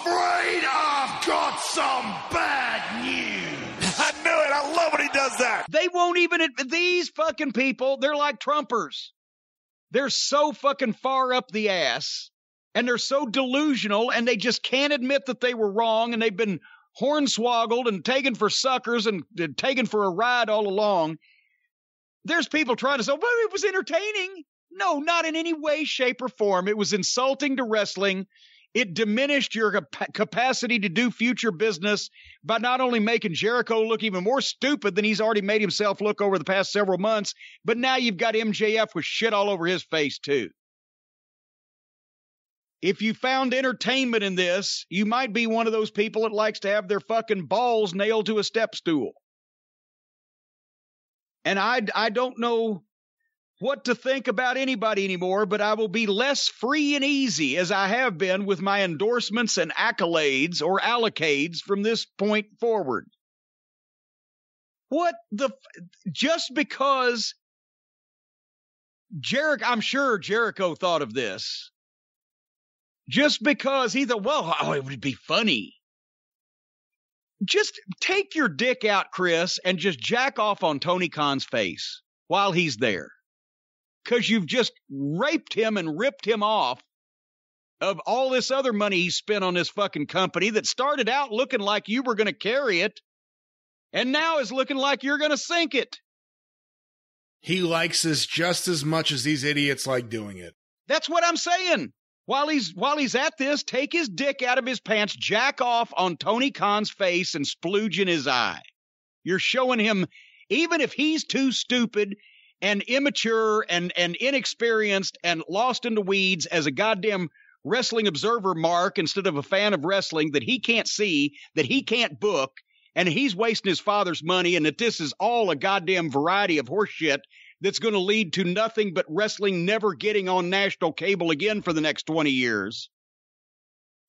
afraid I've got some bad news. I knew it. I love when he does that. They won't even, these fucking people, they're like Trumpers. They're so fucking far up the ass and they're so delusional and they just can't admit that they were wrong and they've been hornswoggled and taken for suckers and, and taken for a ride all along. There's people trying to say, well, it was entertaining. No, not in any way, shape, or form. It was insulting to wrestling. It diminished your capacity to do future business by not only making Jericho look even more stupid than he's already made himself look over the past several months, but now you've got MJF with shit all over his face, too. If you found entertainment in this, you might be one of those people that likes to have their fucking balls nailed to a step stool. And I, I don't know what to think about anybody anymore, but I will be less free and easy as I have been with my endorsements and accolades or allocades from this point forward. What the, just because Jericho, I'm sure Jericho thought of this just because he thought, well, oh, it would be funny. Just take your dick out, Chris, and just jack off on Tony Khan's face while he's there. Because you've just raped him and ripped him off of all this other money he spent on this fucking company that started out looking like you were going to carry it and now is looking like you're going to sink it. He likes this just as much as these idiots like doing it. That's what I'm saying while he's while he's at this, take his dick out of his pants, jack off on Tony Khan's face, and splooge in his eye. You're showing him, even if he's too stupid and immature and and inexperienced and lost in the weeds as a goddamn wrestling observer, Mark, instead of a fan of wrestling, that he can't see, that he can't book, and he's wasting his father's money, and that this is all a goddamn variety of horseshit that's going to lead to nothing but wrestling never getting on national cable again for the next 20 years.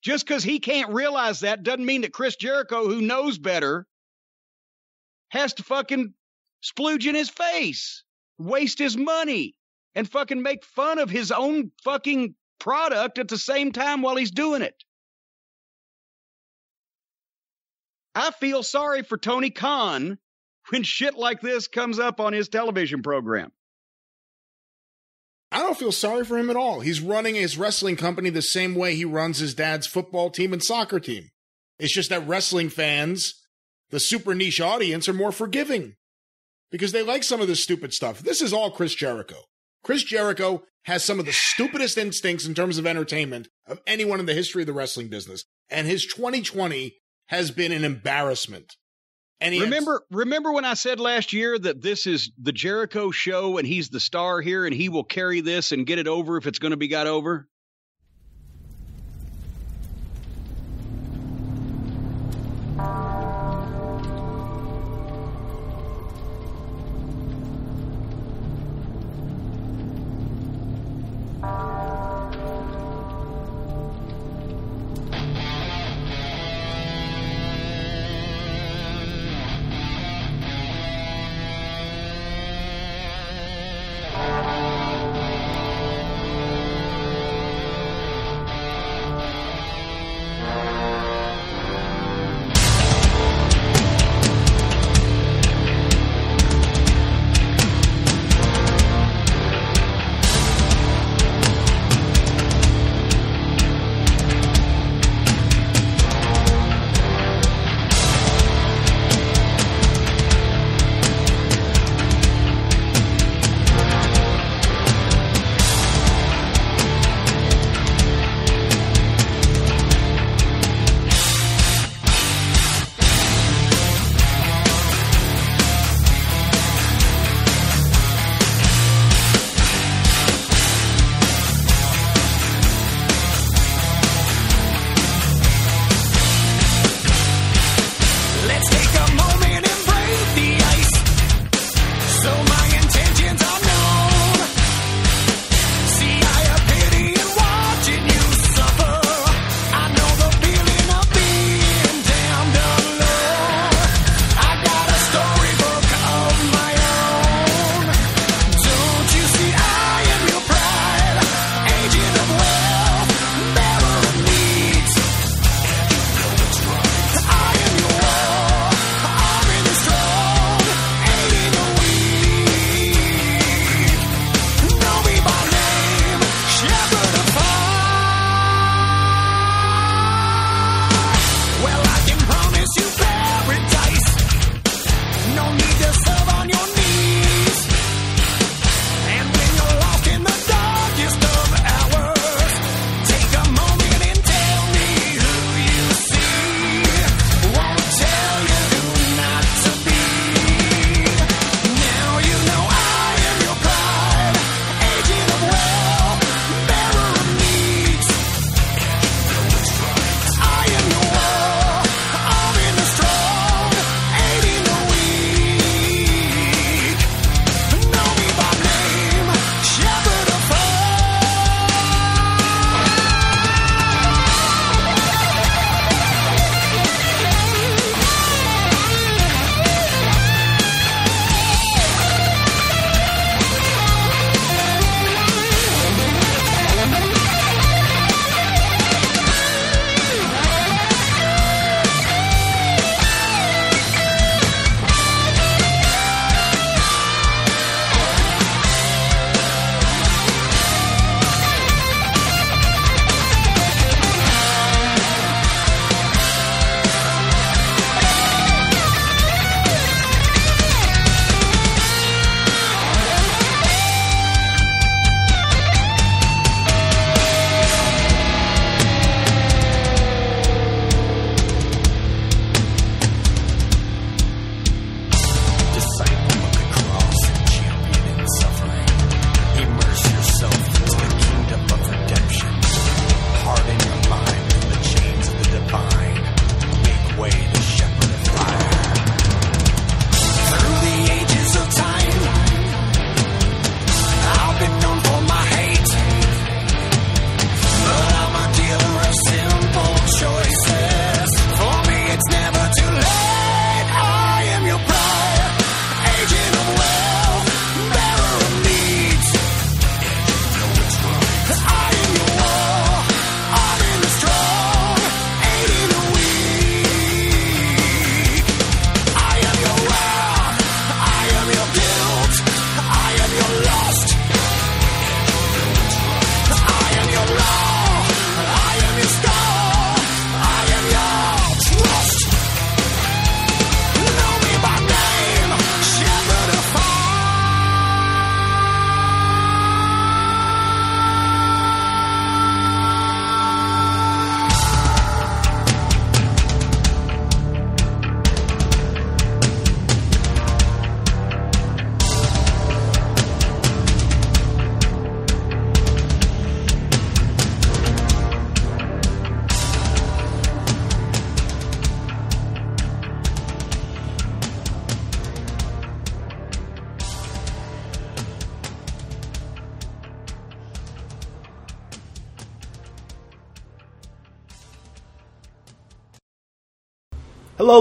Just because he can't realize that doesn't mean that Chris Jericho, who knows better, has to fucking splooge in his face, waste his money, and fucking make fun of his own fucking product at the same time while he's doing it. I feel sorry for Tony Khan when shit like this comes up on his television program. I don't feel sorry for him at all. He's running his wrestling company the same way he runs his dad's football team and soccer team. It's just that wrestling fans, the super niche audience, are more forgiving because they like some of this stupid stuff. This is all Chris Jericho. Chris Jericho has some of the stupidest instincts in terms of entertainment of anyone in the history of the wrestling business. And his 2020 has been an embarrassment. And remember, has- remember when I said last year that this is the Jericho show and he's the star here and he will carry this and get it over if it's going to be got over?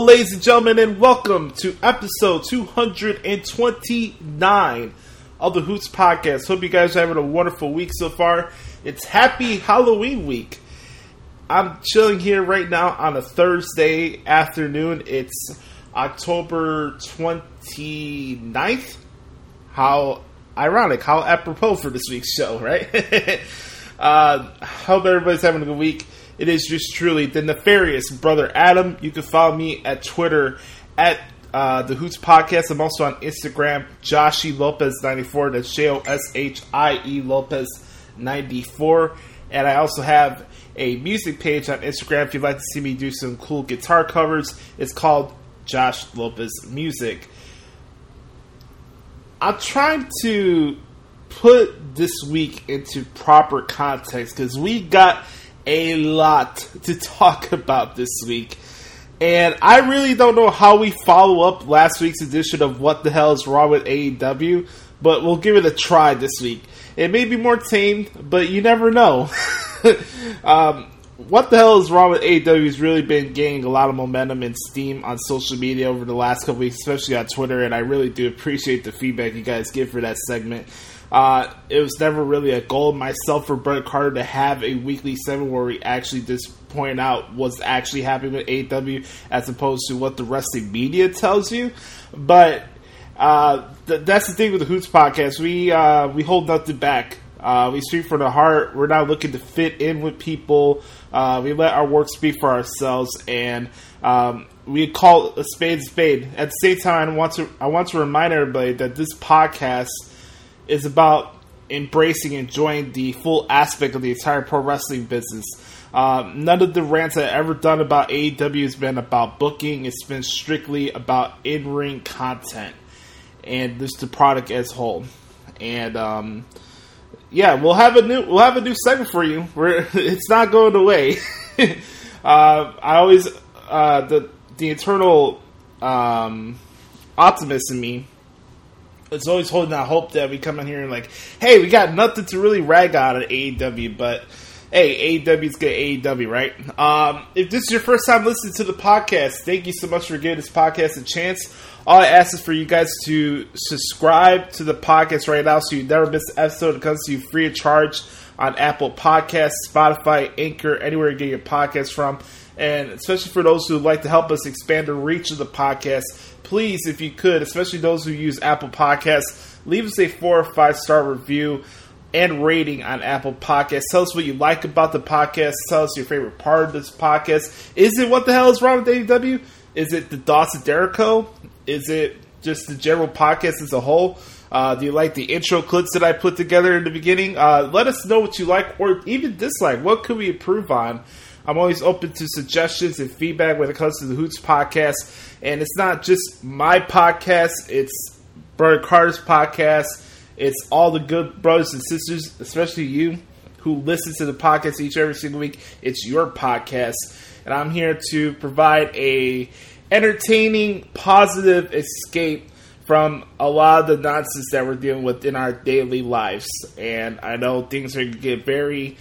Ladies and gentlemen, and welcome to episode 229 of the Hoots Podcast. Hope you guys are having a wonderful week so far. It's Happy Halloween week. I'm chilling here right now on a Thursday afternoon. It's October 29th. How ironic, how apropos for this week's show, right? uh, hope everybody's having a good week. It is just truly the nefarious brother Adam. You can follow me at Twitter at uh, the Hoots Podcast. I'm also on Instagram, Joshie Lopez 94. That's J O S H I E Lopez 94. And I also have a music page on Instagram if you'd like to see me do some cool guitar covers. It's called Josh Lopez Music. I'm trying to put this week into proper context because we got a lot to talk about this week. And I really don't know how we follow up last week's edition of What the Hell is Wrong with AEW, but we'll give it a try this week. It may be more tame, but you never know. um, what the hell is wrong with AEW has really been gaining a lot of momentum and steam on social media over the last couple weeks, especially on Twitter, and I really do appreciate the feedback you guys give for that segment. Uh, it was never really a goal myself or Brett Carter to have a weekly segment where we actually just point out what's actually happening with AEW as opposed to what the wrestling media tells you. But uh, th- that's the thing with the Hoots podcast. We uh, we hold nothing back. Uh, we speak from the heart. We're not looking to fit in with people. Uh, we let our work speak for ourselves, and um, we call a spade a spade. At the same time, I want to I want to remind everybody that this podcast is about embracing, and enjoying the full aspect of the entire pro wrestling business. Um, none of the rants I've ever done about AEW has been about booking. It's been strictly about in ring content and just the product as whole. And um, yeah, we'll have a new we'll have a new segment for you. Where it's not going away. uh, I always uh, the the eternal um, optimist in me it's always holding out hope that we come in here and like, hey, we got nothing to really rag on at AEW, but hey, AEW's good AEW, right? Um, if this is your first time listening to the podcast, thank you so much for giving this podcast a chance. All I ask is for you guys to subscribe to the podcast right now so you never miss an episode. It comes to you free of charge on Apple Podcasts, Spotify, Anchor, anywhere you get your podcast from. And especially for those who would like to help us expand the reach of the podcast, please, if you could, especially those who use Apple Podcasts, leave us a four or five star review and rating on Apple Podcasts. Tell us what you like about the podcast. Tell us your favorite part of this podcast. Is it what the hell is wrong with AEW? Is it the of Jericho? Is it just the general podcast as a whole? Uh, do you like the intro clips that I put together in the beginning? Uh, let us know what you like or even dislike. What could we improve on? I'm always open to suggestions and feedback when it comes to the Hoots podcast. And it's not just my podcast, it's Brother Carter's podcast. It's all the good brothers and sisters, especially you who listen to the podcast each and every single week. It's your podcast. And I'm here to provide a entertaining, positive escape from a lot of the nonsense that we're dealing with in our daily lives. And I know things are going to get very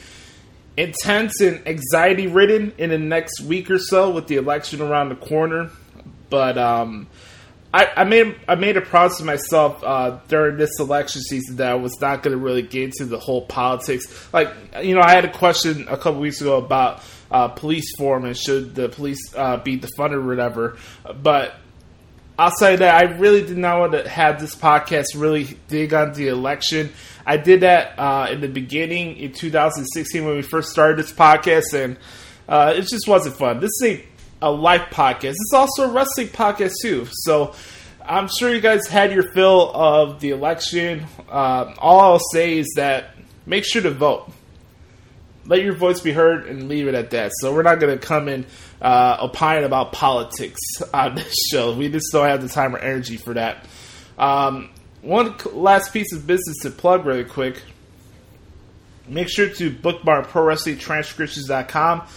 intense and anxiety ridden in the next week or so with the election around the corner. But um, I, I, made I made a promise to myself uh, during this election season that I was not going to really get into the whole politics. Like you know, I had a question a couple weeks ago about uh, police form and should the police uh, be defunded or whatever. But outside of that, I really did not want to have this podcast really dig on the election. I did that uh, in the beginning in 2016 when we first started this podcast, and uh, it just wasn't fun. This is a, a life podcast. It's also a wrestling podcast too. So I'm sure you guys had your fill of the election. Uh, all I'll say is that make sure to vote. Let your voice be heard and leave it at that. So we're not going to come in uh, opine about politics on this show. We just don't have the time or energy for that. Um, one last piece of business to plug really quick. Make sure to bookmark ProWrestlingTranscriptions.com.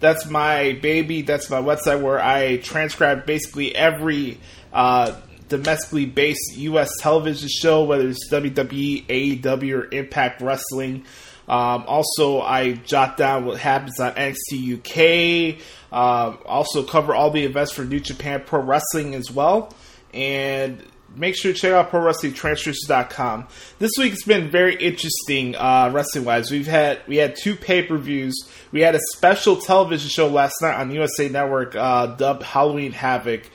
That's my baby. That's my website where I transcribe basically every uh, domestically based U.S. television show, whether it's WWE, AEW, or Impact Wrestling. Um, also, I jot down what happens on NXT UK. Um, also, cover all the events for New Japan Pro Wrestling as well. And make sure to check out ProWrestlingTransfers.com. This week has been very interesting uh, wrestling wise. We've had we had two pay per views. We had a special television show last night on USA Network uh, dubbed Halloween Havoc.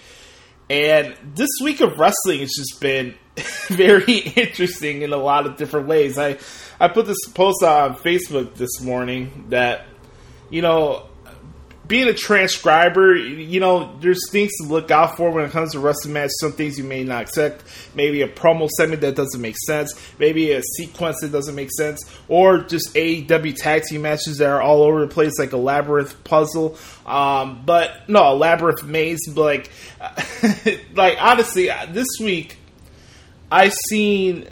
And this week of wrestling has just been very interesting in a lot of different ways. I I put this post on Facebook this morning that you know being a transcriber, you know, there's things to look out for when it comes to wrestling match. Some things you may not accept. Maybe a promo segment that doesn't make sense. Maybe a sequence that doesn't make sense. Or just AEW tag team matches that are all over the place, like a labyrinth puzzle. Um, but no, a labyrinth maze. Like, like honestly, this week I've seen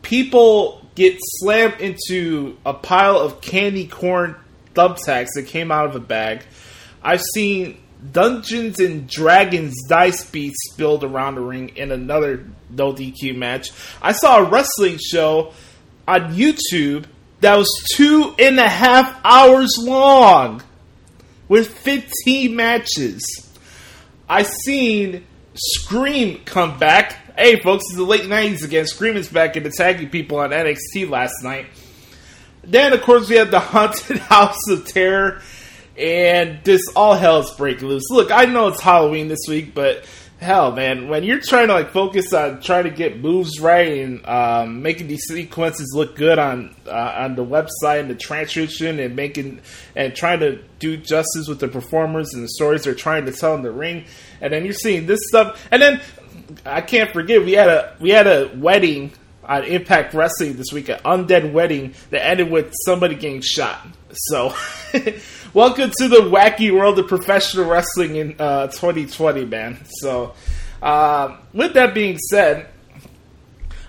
people get slammed into a pile of candy corn thumbtacks that came out of a bag. I've seen Dungeons and Dragons dice beats spilled around the ring in another no DQ match. I saw a wrestling show on YouTube that was two and a half hours long with 15 matches. I seen Scream come back. Hey, folks, it's the late 90s again. Scream is back in attacking people on NXT last night. Then, of course, we had the Haunted House of Terror and this all hell's breaking loose. Look, I know it's Halloween this week, but hell, man, when you're trying to like focus on trying to get moves right and um, making these sequences look good on uh, on the website and the transcription and making and trying to do justice with the performers and the stories they're trying to tell in the ring, and then you're seeing this stuff, and then I can't forget we had a we had a wedding on Impact Wrestling this week, an undead wedding that ended with somebody getting shot. So. welcome to the wacky world of professional wrestling in uh, 2020, man. So, uh, with that being said,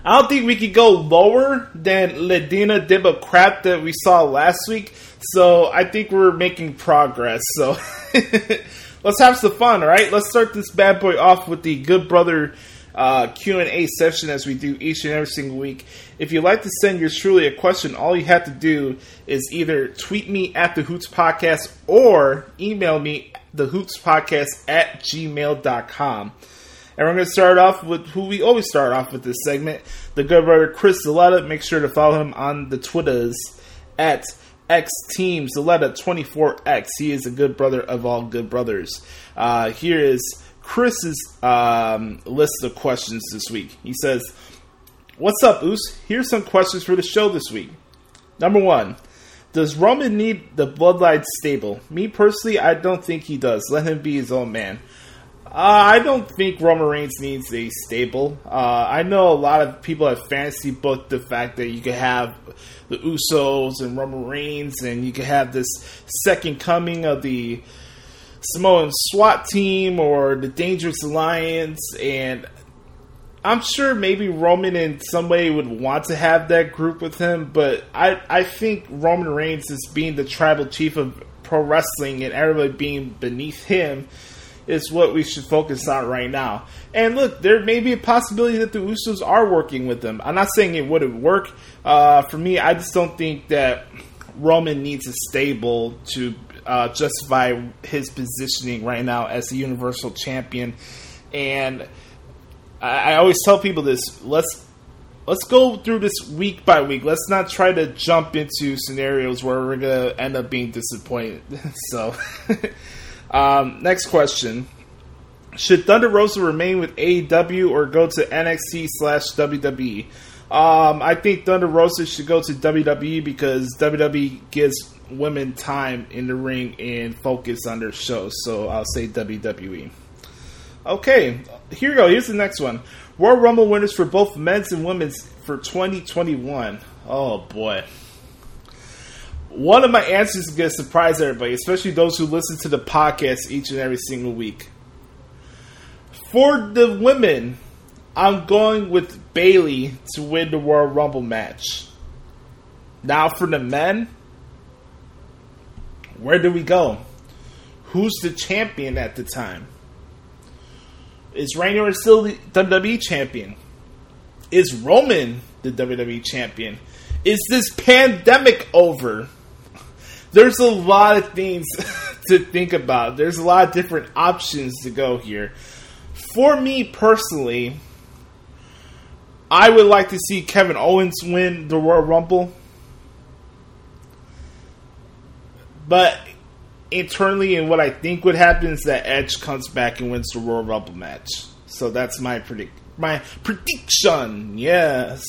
I don't think we could go lower than Le Dinner Debonair crap that we saw last week. So I think we're making progress. So let's have some fun, all right? Let's start this bad boy off with the Good Brother uh, Q&A session as we do each and every single week. If you'd like to send yours truly a question, all you have to do is either tweet me at the Hoots Podcast or email me the Hoots Podcast at gmail.com. And we're going to start off with who we always start off with this segment, the good brother Chris Zaletta. Make sure to follow him on the Twitters at X Team Zaletta24X. He is a good brother of all good brothers. Uh, here is Chris's um, list of questions this week. He says, What's up, Oos? Here's some questions for the show this week. Number one, does Roman need the bloodline stable? Me personally, I don't think he does. Let him be his own man. Uh, I don't think Roman Reigns needs a stable. Uh, I know a lot of people have fantasy booked the fact that you could have the Usos and Roman Reigns, and you could have this second coming of the Samoan SWAT team or the Dangerous Alliance, and I'm sure maybe Roman in some way would want to have that group with him, but I I think Roman Reigns is being the tribal chief of pro wrestling and everybody being beneath him is what we should focus on right now. And look, there may be a possibility that the Usos are working with them. I'm not saying it wouldn't work. Uh, for me, I just don't think that Roman needs a stable to uh, justify his positioning right now as the Universal Champion. And I, I always tell people this: let's let's go through this week by week. Let's not try to jump into scenarios where we're gonna end up being disappointed. so, um, next question: Should Thunder Rosa remain with AEW or go to NXT slash WWE? Um, I think Thunder Rosa should go to WWE because WWE gives women time in the ring and focus on their shows. So I'll say WWE. Okay, here we go. Here's the next one. Royal Rumble winners for both men's and women's for 2021. Oh boy. One of my answers is going to surprise everybody, especially those who listen to the podcast each and every single week. For the women, I'm going with Bayley to win the Royal Rumble match. Now for the men, where do we go? Who's the champion at the time? Is Randy still the WWE champion? Is Roman the WWE champion? Is this pandemic over? There's a lot of things to think about. There's a lot of different options to go here. For me personally, I would like to see Kevin Owens win the Royal Rumble. But internally, and what I think would happen is that Edge comes back and wins the Royal Rumble match. So that's my predict my prediction. Yes.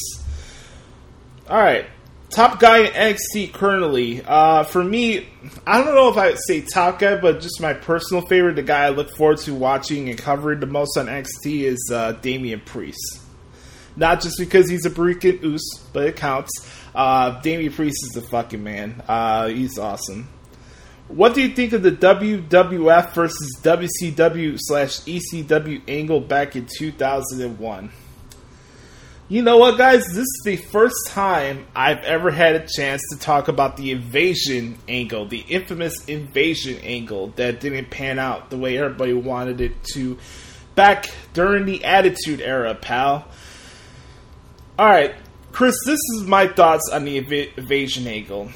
All right. Top guy in NXT currently. Uh, for me, I don't know if I would say top guy, but just my personal favorite, the guy I look forward to watching and covering the most on NXT is uh, Damian Priest. Not just because he's a Barican Oos, but it counts. Uh, Damian Priest is the fucking man. Uh, he's awesome. What do you think of the WWF versus WCW slash ECW angle back in 2001? You know what, guys? This is the first time I've ever had a chance to talk about the invasion angle, the infamous invasion angle that didn't pan out the way everybody wanted it to back during the Attitude Era, pal. Alright, Chris, this is my thoughts on the inv- invasion angle.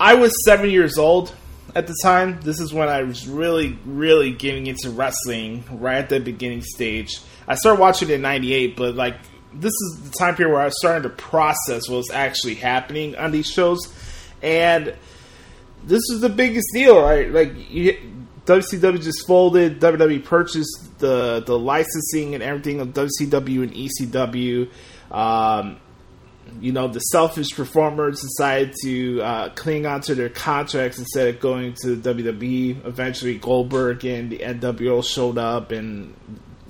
I was seven years old at the time. This is when I was really, really getting into wrestling right at the beginning stage. I started watching it in '98, but like this is the time period where I was starting to process what was actually happening on these shows, and this is the biggest deal, right? Like you, WCW just folded, WWE purchased the the licensing and everything of WCW and ECW. Um, you know, the selfish performers decided to uh, cling onto their contracts instead of going to WWE. Eventually, Goldberg and the NWO showed up, and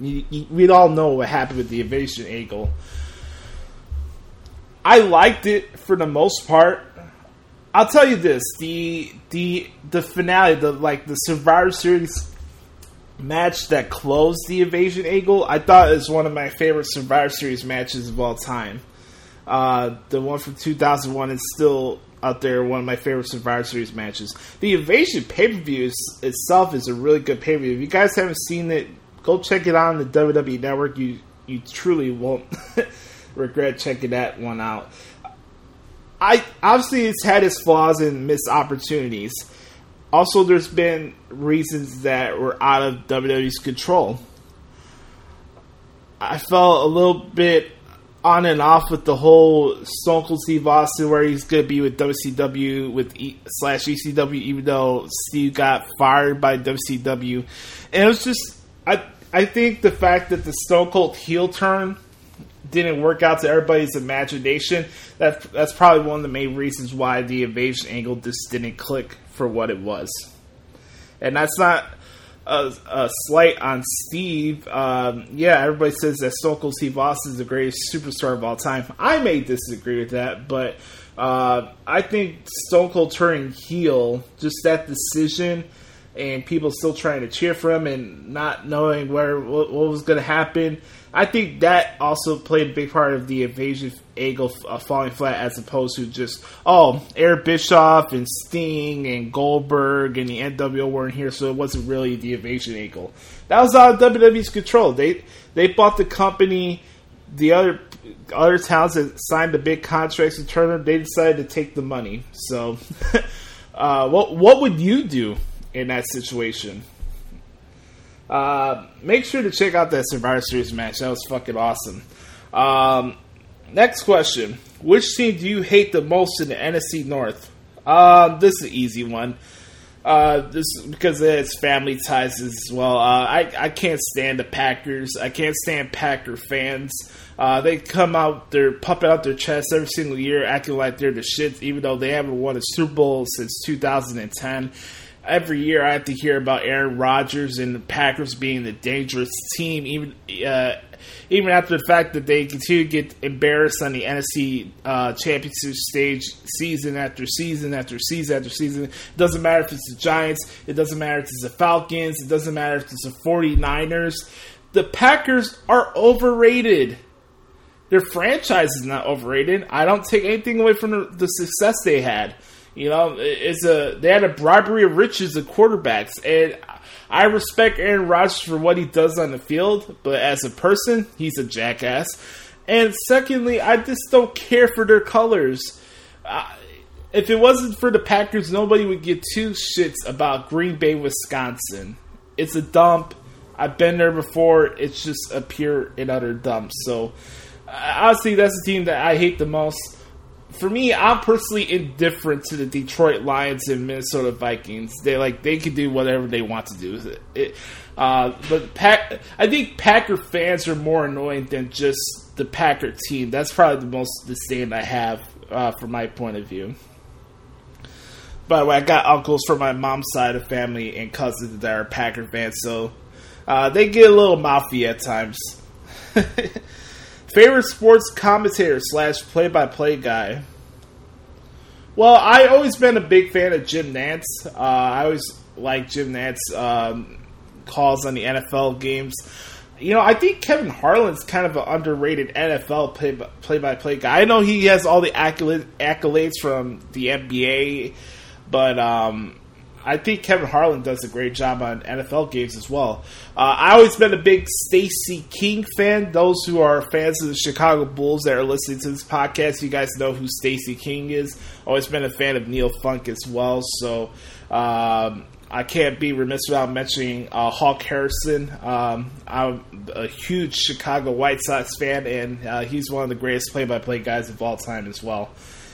you, you, we'd all know what happened with the invasion angle. I liked it for the most part. I'll tell you this: the the the finale, the like the Survivor Series match that closed the invasion angle, I thought is one of my favorite Survivor Series matches of all time. Uh, the one from 2001 is still out there, one of my favorite Survivor Series matches. The Invasion pay per view itself is a really good pay per view. If you guys haven't seen it, go check it out on the WWE Network. You you truly won't regret checking that one out. I obviously it's had its flaws and missed opportunities. Also, there's been reasons that were out of WWE's control. I felt a little bit on and off with the whole Stone Cold Steve Austin, where he's going to be with WCW with e- slash ECW, even though Steve got fired by WCW, and it was just I I think the fact that the Stone Cold heel turn didn't work out to everybody's imagination. That that's probably one of the main reasons why the invasion angle just didn't click for what it was, and that's not a, a slight on Steve. Um, yeah, everybody says that Stone Cold Steve Austin is the greatest superstar of all time. I may disagree with that, but uh, I think Stone Cold turning heel, just that decision, and people still trying to cheer for him and not knowing where what, what was going to happen. I think that also played a big part of the invasion angle uh, falling flat, as opposed to just oh, Eric Bischoff and Sting and Goldberg and the NWO weren't here, so it wasn't really the invasion angle. That was out of WWE's control. They they bought the company. The other other towns that signed the big contracts with Turner, they decided to take the money. So, uh, what what would you do in that situation? Uh, make sure to check out that Survivor Series match. That was fucking awesome. Um, next question: Which team do you hate the most in the NFC North? Uh, this is an easy one. Uh, this because it has family ties as well. Uh, I I can't stand the Packers. I can't stand Packer fans. Uh, they come out, they're pumping out their chest every single year, acting like they're the shit, even though they haven't won a Super Bowl since 2010 every year I have to hear about Aaron Rodgers and the Packers being the dangerous team, even uh, even after the fact that they continue to get embarrassed on the NFC uh, Championship stage season after season after season after season. It doesn't matter if it's the Giants, it doesn't matter if it's the Falcons, it doesn't matter if it's the 49ers. The Packers are overrated. Their franchise is not overrated. I don't take anything away from the, the success they had. You know, it's a they had a bribery of riches of quarterbacks, and I respect Aaron Rodgers for what he does on the field, but as a person, he's a jackass. And secondly, I just don't care for their colors. If it wasn't for the Packers, nobody would give two shits about Green Bay, Wisconsin. It's a dump. I've been there before. It's just a pure and utter dump. So, honestly, that's the team that I hate the most. For me, I'm personally indifferent to the Detroit Lions and Minnesota Vikings. They like they can do whatever they want to do. It, uh, but Pack, I think Packer fans are more annoying than just the Packer team. That's probably the most disdain I have uh, from my point of view. By the way, I got uncles from my mom's side of family and cousins that are Packer fans, so uh, they get a little mouthy at times. Favorite sports commentator slash play by play guy. Well, I always been a big fan of Jim Nantz. Uh, I always like Jim Nantz um, calls on the NFL games. You know, I think Kevin Harlan's kind of an underrated NFL play by play guy. I know he has all the accolades from the NBA but um, I think Kevin Harlan does a great job on NFL games as well. Uh, I always been a big Stacey King fan. Those who are fans of the Chicago Bulls that are listening to this podcast, you guys know who Stacey King is. Always been a fan of Neil Funk as well. So um, I can't be remiss without mentioning uh, Hawk Harrelson. Um, I'm a huge Chicago White Sox fan, and uh, he's one of the greatest play-by-play guys of all time as well.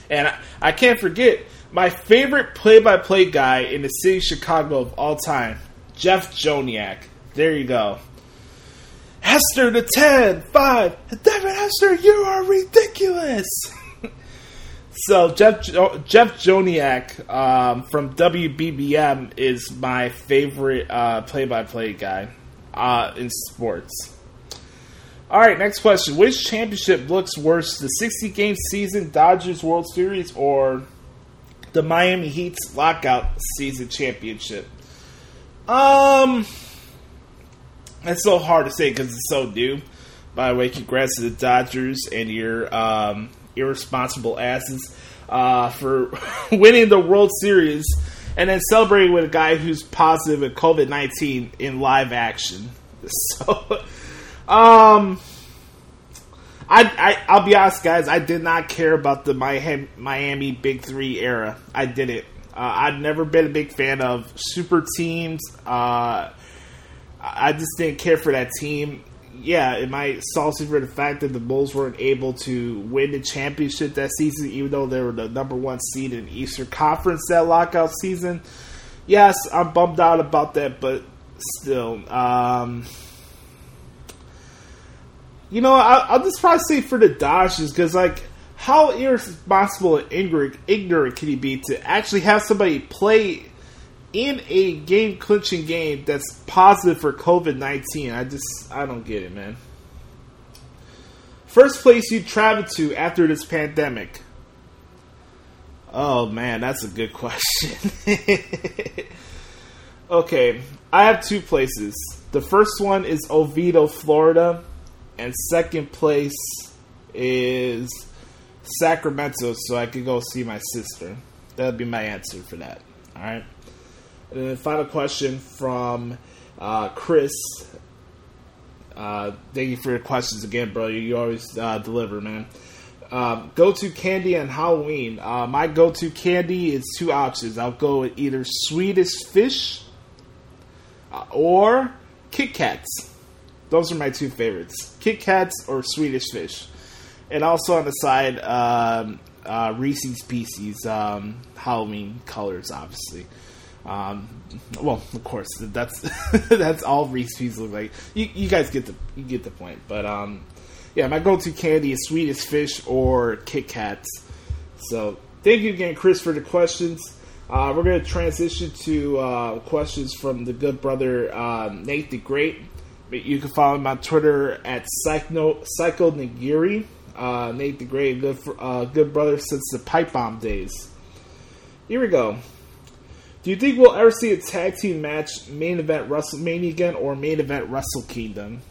And I, I can't forget my favorite play-by-play guy in the city of Chicago of all time, Jeff Joniak. There you go. Hester to 10, 5. Devin Hester, you are ridiculous. so Jeff Jeff Joniak um, from WBBM is my favorite uh, play-by-play guy uh, in sports. All right, next question. Which championship looks worse, the 60 game season, Dodgers World Series, or the Miami Heat's lockout season championship? Um, it's so hard to say because it's so new. By the way, congrats to the Dodgers and your um, irresponsible asses uh, for winning the World Series and then celebrating with a guy who's positive with COVID 19 in live action. So, um, I, I will be honest, guys. I did not care about the Miami, Miami Big Three era. I didn't. Uh, I'd never been a big fan of super teams. Uh, I just didn't care for that team. Yeah, it might salty for the fact that the Bulls weren't able to win the championship that season, even though they were the number one seed in Eastern Conference that lockout season. Yes, I'm bummed out about that, but still. Um, you know, I, will just probably say for the Dodgers because, like, how irresponsible and ignorant, ignorant can he be to actually have somebody play in a game clinching game that's positive for COVID 19? I just, I don't get it, man. First place you travel to after this pandemic? Oh, man, that's a good question. okay, I have two places. The first one is Oviedo, Florida and second place is Sacramento, so I could go see my sister. That'd be my answer for that. All right. And then the final question from uh, Chris. Uh, thank you for your questions again, bro. You always uh, deliver, man. Um, go to candy on Halloween. Uh, my go to candy is two options. I'll go with either Swedish fish uh, or Kit Kats. Those are my two favorites: Kit Kats or Swedish Fish. And also on the side, um, uh, Reese's Pieces um, Halloween colors, obviously. Um, well, of course, that's that's all Reese's Pieces look like. You, you, guys get the you get the point. But um, yeah, my go-to candy is Swedish Fish or Kit Kats. So thank you again, Chris, for the questions. Uh, we're going to transition to uh, questions from the good brother uh, Nate the Great. You can follow him on Twitter at Psycho, Psycho Nagiri. Uh, Nate the Great, good uh, good brother since the pipe bomb days. Here we go. Do you think we'll ever see a tag team match, main event WrestleMania again, or main event Wrestle Kingdom?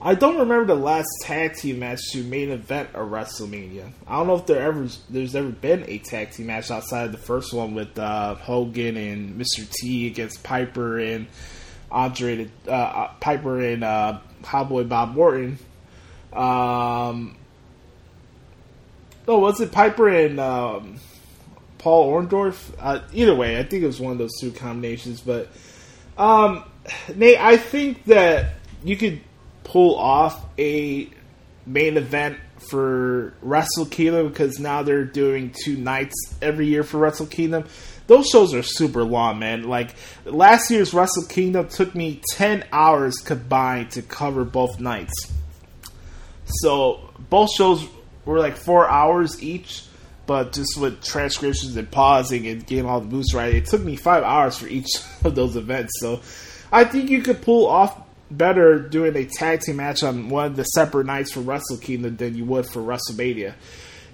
I don't remember the last tag team match to main event a WrestleMania. I don't know if there ever there's ever been a tag team match outside of the first one with uh, Hogan and Mr. T against Piper and Andre uh, Piper and uh, Cowboy Bob Orton. Um, oh, was it Piper and um, Paul Orndorff? Uh, either way, I think it was one of those two combinations. But um, Nate, I think that you could pull off a main event for Wrestle Kingdom because now they're doing two nights every year for Wrestle Kingdom. Those shows are super long, man. Like last year's Wrestle Kingdom took me ten hours combined to cover both nights. So both shows were like four hours each, but just with transcriptions and pausing and getting all the moves right, it took me five hours for each of those events. So I think you could pull off better doing a tag team match on one of the separate nights for Wrestle Kingdom than you would for WrestleMania.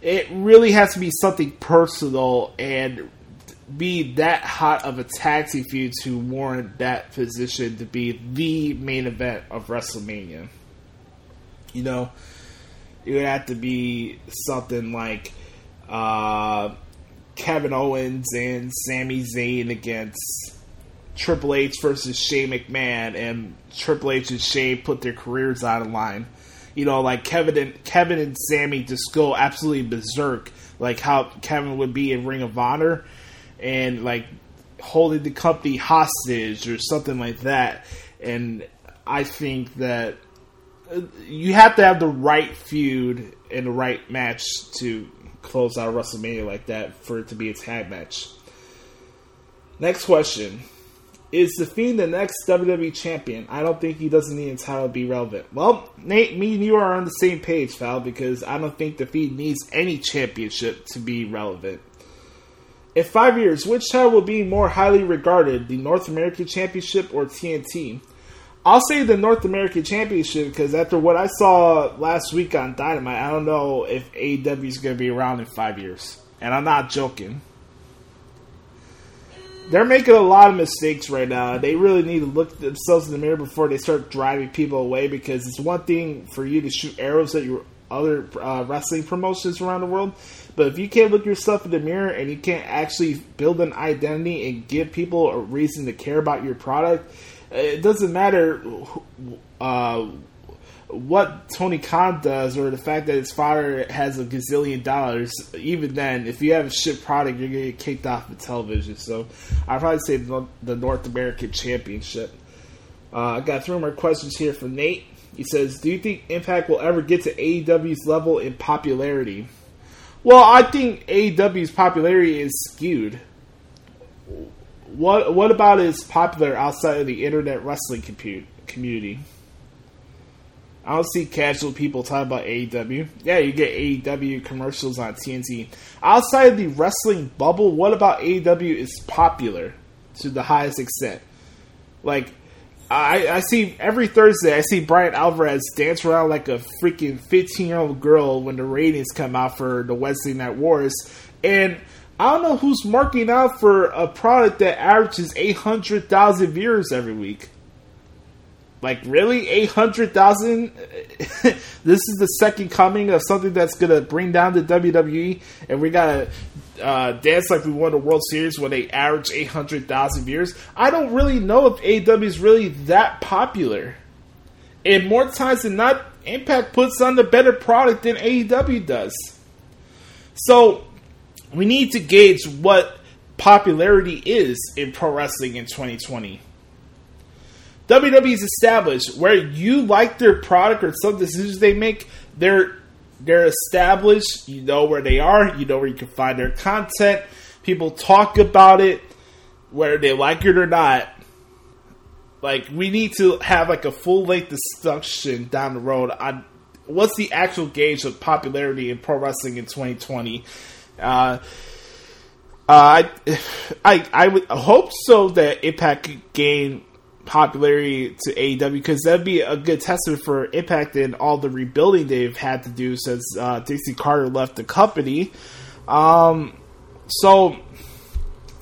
It really has to be something personal and be that hot of a tag team feud to warrant that position to be the main event of WrestleMania. You know, it would have to be something like uh, Kevin Owens and Sami Zayn against Triple H versus Shane McMahon, and Triple H and Shane put their careers on the line. You know, like Kevin and Kevin and Sami just go absolutely berserk, like how Kevin would be in Ring of Honor, and like holding the company hostage or something like that. And I think that uh, you have to have the right feud and the right match to close out WrestleMania like that for it to be a tag match. Next question. Is the Fiend the next WWE champion? I don't think he doesn't need a title to be relevant. Well, Nate, me and you are on the same page, Val, because I don't think the Fiend needs any championship to be relevant. In five years, which title will be more highly regarded, the North American Championship or TNT? I'll say the North American Championship because after what I saw last week on Dynamite, I don't know if AEW is going to be around in five years. And I'm not joking they're making a lot of mistakes right now. They really need to look themselves in the mirror before they start driving people away because it's one thing for you to shoot arrows at your other uh, wrestling promotions around the world, but if you can't look yourself in the mirror and you can't actually build an identity and give people a reason to care about your product, it doesn't matter uh, what Tony Khan does or the fact that his father has a gazillion dollars, even then, if you have a shit product, you're going to get kicked off the television. So I'd probably say the North American Championship. Uh, I got three more questions here from Nate. He says, Do you think Impact will ever get to AEW's level in popularity? Well, I think AEW's popularity is skewed. What What about is popular outside of the internet wrestling compute, community? I don't see casual people talking about AEW. Yeah, you get AEW commercials on TNT. Outside of the wrestling bubble, what about AEW is popular to the highest extent? Like, I, I see every Thursday, I see Bryan Alvarez dance around like a freaking 15 year old girl when the ratings come out for the Wednesday Night Wars. And I don't know who's marking out for a product that averages 800,000 viewers every week. Like really, eight hundred thousand. this is the second coming of something that's gonna bring down the WWE, and we gotta uh, dance like we won the World Series when they average eight hundred thousand viewers. I don't really know if AEW is really that popular. And more times than not, Impact puts on the better product than AEW does. So we need to gauge what popularity is in pro wrestling in 2020. WWE's established where you like their product or some decisions they make, they're they're established. You know where they are. You know where you can find their content. People talk about it, whether they like it or not. Like we need to have like a full length discussion down the road on what's the actual gauge of popularity in pro wrestling in 2020. Uh, uh, I, I I would hope so that Impact could gain popularity to AEW because that'd be a good testament for Impact and all the rebuilding they've had to do since uh, Dixie Carter left the company. Um, so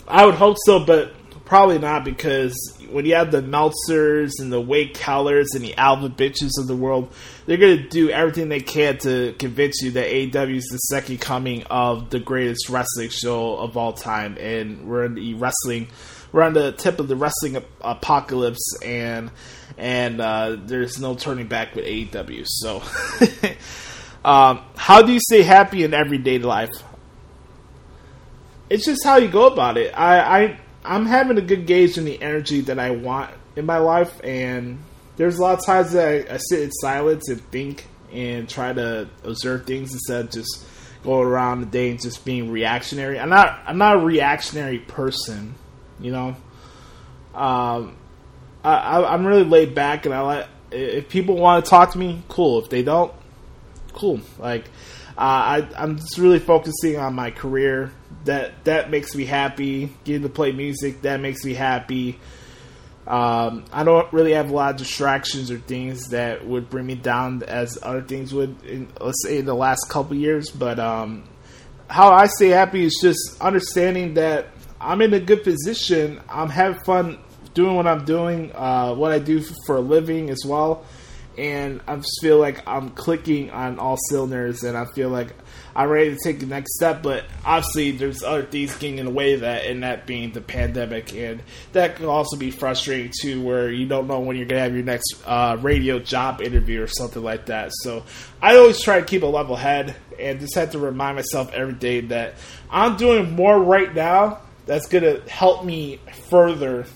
I would hope so, but probably not because when you have the Meltzers and the Wade Kellers and the Alvin Bitches of the world, they're going to do everything they can to convince you that AEW is the second coming of the greatest wrestling show of all time, and we're in the wrestling we're on the tip of the wrestling apocalypse, and and uh, there's no turning back with AEW. So, um, how do you stay happy in everyday life? It's just how you go about it. I, I I'm having a good gauge in the energy that I want in my life, and there's a lot of times that I, I sit in silence and think and try to observe things instead of just going around the day and just being reactionary. I'm not I'm not a reactionary person, you know. Um, I, am really laid back, and I like if people want to talk to me, cool. If they don't, cool. Like uh, I I'm just really focusing on my career. That that makes me happy. Getting to play music that makes me happy. Um, I don't really have a lot of distractions or things that would bring me down as other things would, in, let's say, in the last couple years. But um, how I stay happy is just understanding that I'm in a good position. I'm having fun doing what I'm doing, uh, what I do for a living as well. And I just feel like I'm clicking on all cylinders, and I feel like I'm ready to take the next step, but obviously there's other things getting in the way of that, and that being the pandemic, and that can also be frustrating too, where you don't know when you're gonna have your next uh, radio job interview or something like that. So I always try to keep a level head, and just have to remind myself every day that I'm doing more right now that's gonna help me further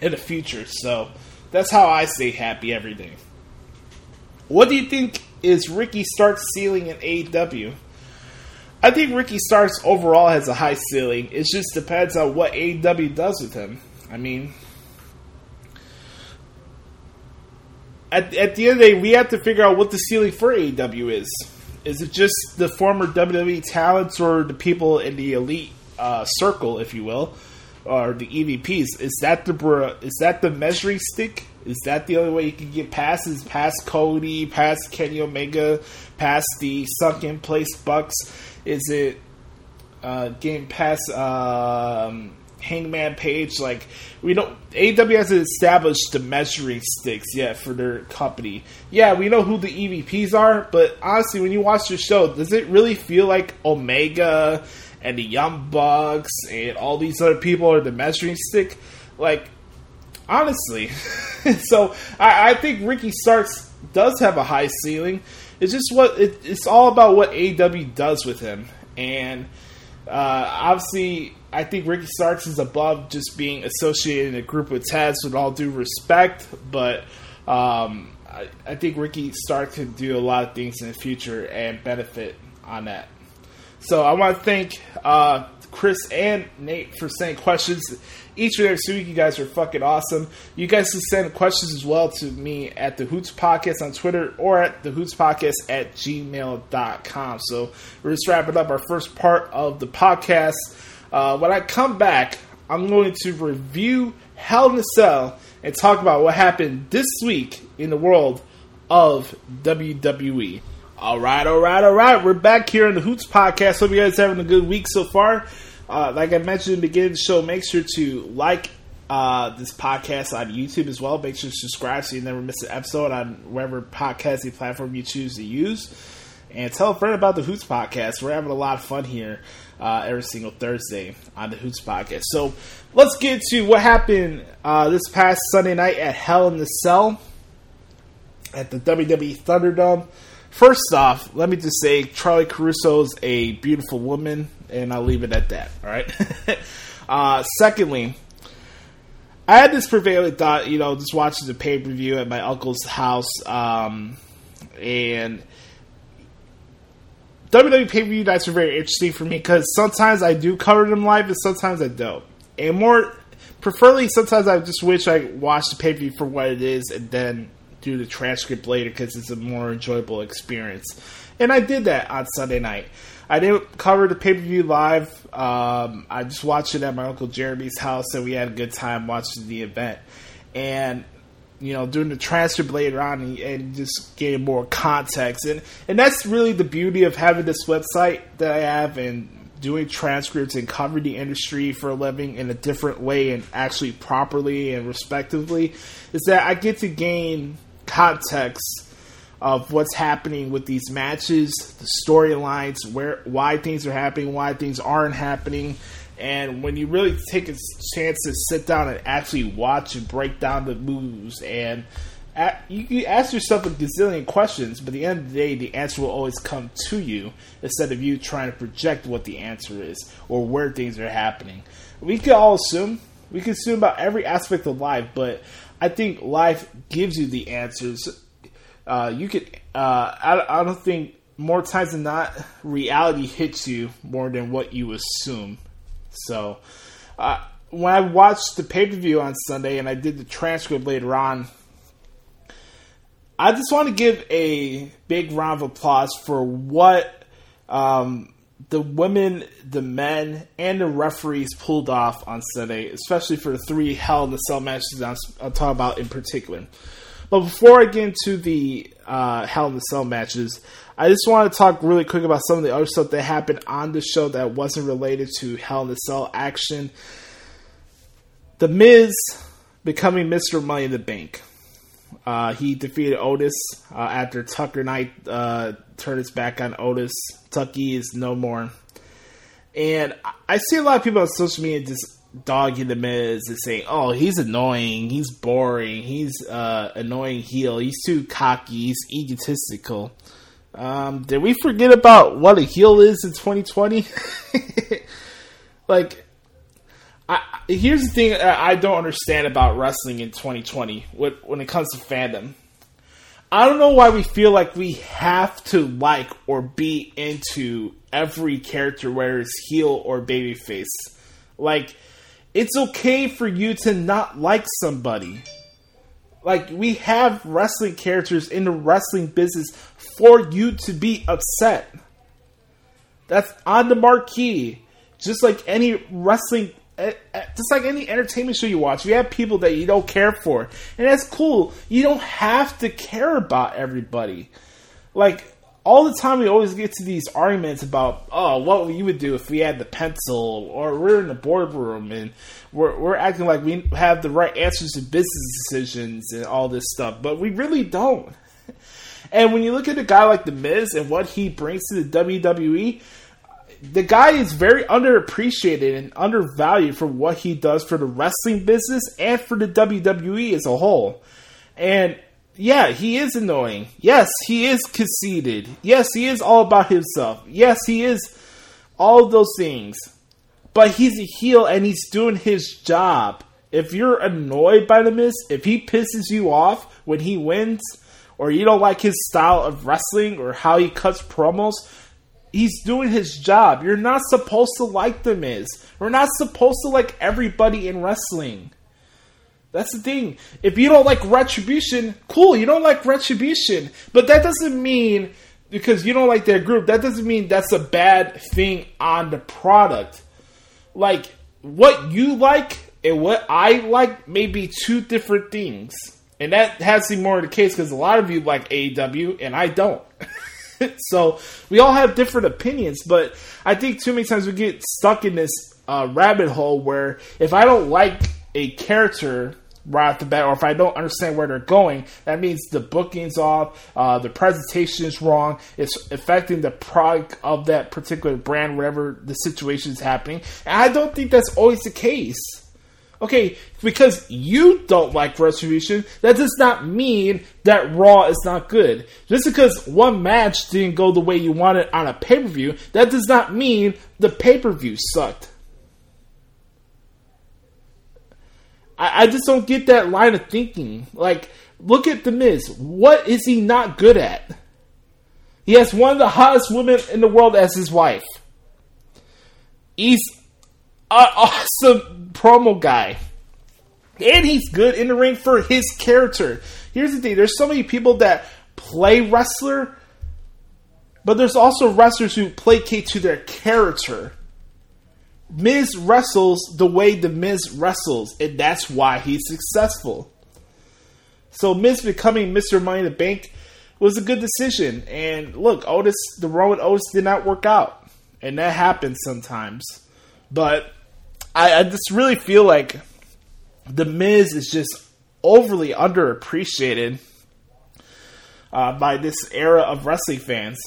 in the future. So that's how I stay happy every day. What do you think is Ricky Starks' ceiling in AEW? I think Ricky Starks overall has a high ceiling. It just depends on what AEW does with him. I mean, at, at the end of the day, we have to figure out what the ceiling for AEW is. Is it just the former WWE talents or the people in the elite uh, circle, if you will, or the EVPs? Is that the is that the measuring stick? Is that the only way you can get past? Is past Cody, past Kenny Omega, past the sunken place Bucks? Is it uh, getting past um, Hangman Page? Like we don't. AEW hasn't established the measuring sticks yet for their company. Yeah, we know who the EVPs are, but honestly, when you watch the show, does it really feel like Omega and the Young Bucks and all these other people are the measuring stick? Like honestly. so I, I, think Ricky Starks does have a high ceiling. It's just what it, it's all about what AW does with him, and uh, obviously I think Ricky Starks is above just being associated in a group with Taz. With all due respect, but um, I, I think Ricky Starks can do a lot of things in the future and benefit on that. So I want to thank uh, Chris and Nate for sending questions each and every week. You guys are fucking awesome. You guys can send questions as well to me at the Hoots Podcast on Twitter or at the Hoots Podcast at gmail.com. So we're just wrapping up our first part of the podcast. Uh, when I come back, I'm going to review Hell in a Cell and talk about what happened this week in the world of WWE. All right, all right, all right. We're back here on the Hoots Podcast. Hope you guys are having a good week so far. Uh, like I mentioned in the beginning of the show, make sure to like uh, this podcast on YouTube as well. Make sure to subscribe so you never miss an episode on whatever podcasting platform you choose to use. And tell a friend about the Hoots Podcast. We're having a lot of fun here uh, every single Thursday on the Hoots Podcast. So let's get to what happened uh, this past Sunday night at Hell in the Cell at the WWE Thunderdome. First off, let me just say Charly Caruso's a beautiful woman and I'll leave it at that. All right. uh, secondly, I had this prevailing thought, you know, just watching the pay per view at my uncle's house, um, and WWE pay per view nights are very interesting for me because sometimes I do cover them live and sometimes I don't. And more, preferably, sometimes I just wish I watched the pay per view for what it is and then do the transcript later because it's a more enjoyable experience. And I did that on Sunday night. I didn't cover the pay per view live. Um, I just watched it at my uncle Jeremy's house, and we had a good time watching the event. And you know, doing the transcript later on and, and, just getting more context, and and that's really the beauty of having this website that I have and doing transcripts and covering the industry for a living in a different way and actually properly and respectively is that I get to gain context of what's happening with these matches, the storylines, where why things are happening, why things aren't happening, And when you really take a chance to sit down and actually watch and break down the moves, and at, you can ask yourself a gazillion questions, but at the end of the day, the answer will always come to you instead of you trying to project what the answer is or where things are happening. We can all assume. We can assume about every aspect of life, but I think life gives you the answers. Uh, you could. Uh, I, I don't think more times than not, reality hits you more than what you assume. So, uh, when I watched the pay per view on Sunday and I did the transcript later on, I just want to give a big round of applause for what um, the women, the men, and the referees pulled off on Sunday, especially for the three Hell in the Cell matches I'll I'm about in particular. But before I get into the uh, Hell in the Cell matches, I just want to talk really quick about some of the other stuff that happened on the show that wasn't related to Hell in the Cell action. The Miz becoming Mr. Money in the Bank. Uh, he defeated Otis uh, after Tucker Knight uh, turned his back on Otis. Tucky is no more. And I see a lot of people on social media just dogging the Miz and saying, "Oh, he's annoying, he's boring, he's uh, annoying heel, he's too cocky, he's egotistical." Um, did we forget about what a heel is in 2020? like, I, here's the thing I don't understand about wrestling in 2020 when it comes to fandom. I don't know why we feel like we have to like or be into every character, whether it's heel or babyface. Like, it's okay for you to not like somebody. Like, we have wrestling characters in the wrestling business for you to be upset. That's on the marquee. Just like any wrestling, Eh, eh, just like any entertainment show you watch, you have people that you don't care for. And that's cool. You don't have to care about everybody. Like, all the time we always get to these arguments about oh what you would do if we had the pencil or we're in the boardroom and we're, we're acting like we have the right answers to business decisions and all this stuff but we really don't and when you look at a guy like The Miz and what he brings to the WWE, the guy is very underappreciated and undervalued for what he does for the wrestling business and for the WWE as a whole. And yeah, he is annoying. Yes, he is conceited. Yes, he is all about himself. Yes, he is all those things. But he's a heel and he's doing his job. If you're annoyed by the Miz, if he pisses you off when he wins, or you don't like his style of wrestling or how he cuts promos, he's doing his job. You're not supposed to like The Miz. We're not supposed to like everybody in wrestling. That's the thing. If you don't like Retribution, cool, you don't like Retribution. But that doesn't mean, because you don't like their group, that doesn't mean that's a bad thing on the product. Like, what you like and what I like may be two different things. And that has to be more the case because a lot of you like AEW and I don't. so we all have different opinions, but I think too many times we get stuck in this uh, rabbit hole where if I don't like a character right off the bat, or if I don't understand where they're going, that means the booking's off, uh, the presentation is wrong, it's affecting the product of that particular brand, whatever the situation is happening. And I don't think that's always the case. Okay, because you don't like Retribution, that does not mean that Raw is not good. Just because one match didn't go the way you wanted on a pay per view, that does not mean the pay per view sucked. I, I, just don't get that line of thinking. Like, look at The Miz. What is he not good at? He has one of the hottest women in the world as his wife. He's an awesome promo guy. And he's good in the ring for his character. Here's the thing there's so many people that play wrestler, but there's also wrestlers who placate to their character. Miz wrestles the way the Miz wrestles, and that's why he's successful. So Miz becoming Mr. Money in the Bank was a good decision. And look, Otis, the with Otis did not work out, and that happens sometimes. But I, I just really feel like the Miz is just overly underappreciated uh, by this era of wrestling fans.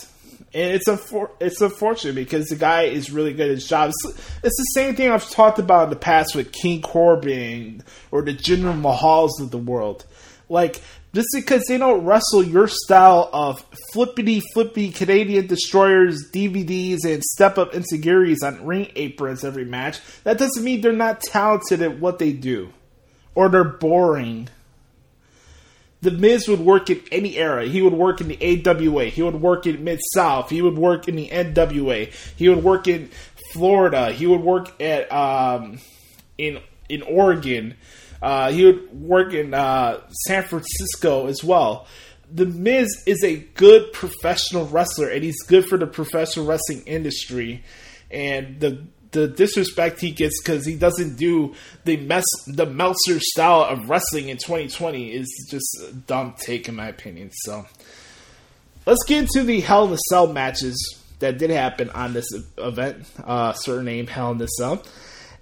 and it's unfor- it's unfortunate because the guy is really good at his job. It's, it's, the same thing I've talked about in the past with King Corbin or the Jinder Mahals of the world. Like just because they don't wrestle your style of flippity flippy Canadian destroyers, DVDs, and step up insecurities on ring aprons every match, that doesn't mean they're not talented at what they do or they're boring. The Miz would work in any era. He would work in the AWA. He would work in Mid South. He would work in the NWA. He would work in Florida. He would work at um, in in Oregon. Uh, he would work in uh, San Francisco as well. The Miz is a good professional wrestler, and he's good for the professional wrestling industry. And the the disrespect he gets because he doesn't do the mess the Meltzer style of wrestling in 2020 is just a dumb take in my opinion. So let's get into the Hell in the Cell matches that did happen on this event, uh, name Hell in the Cell,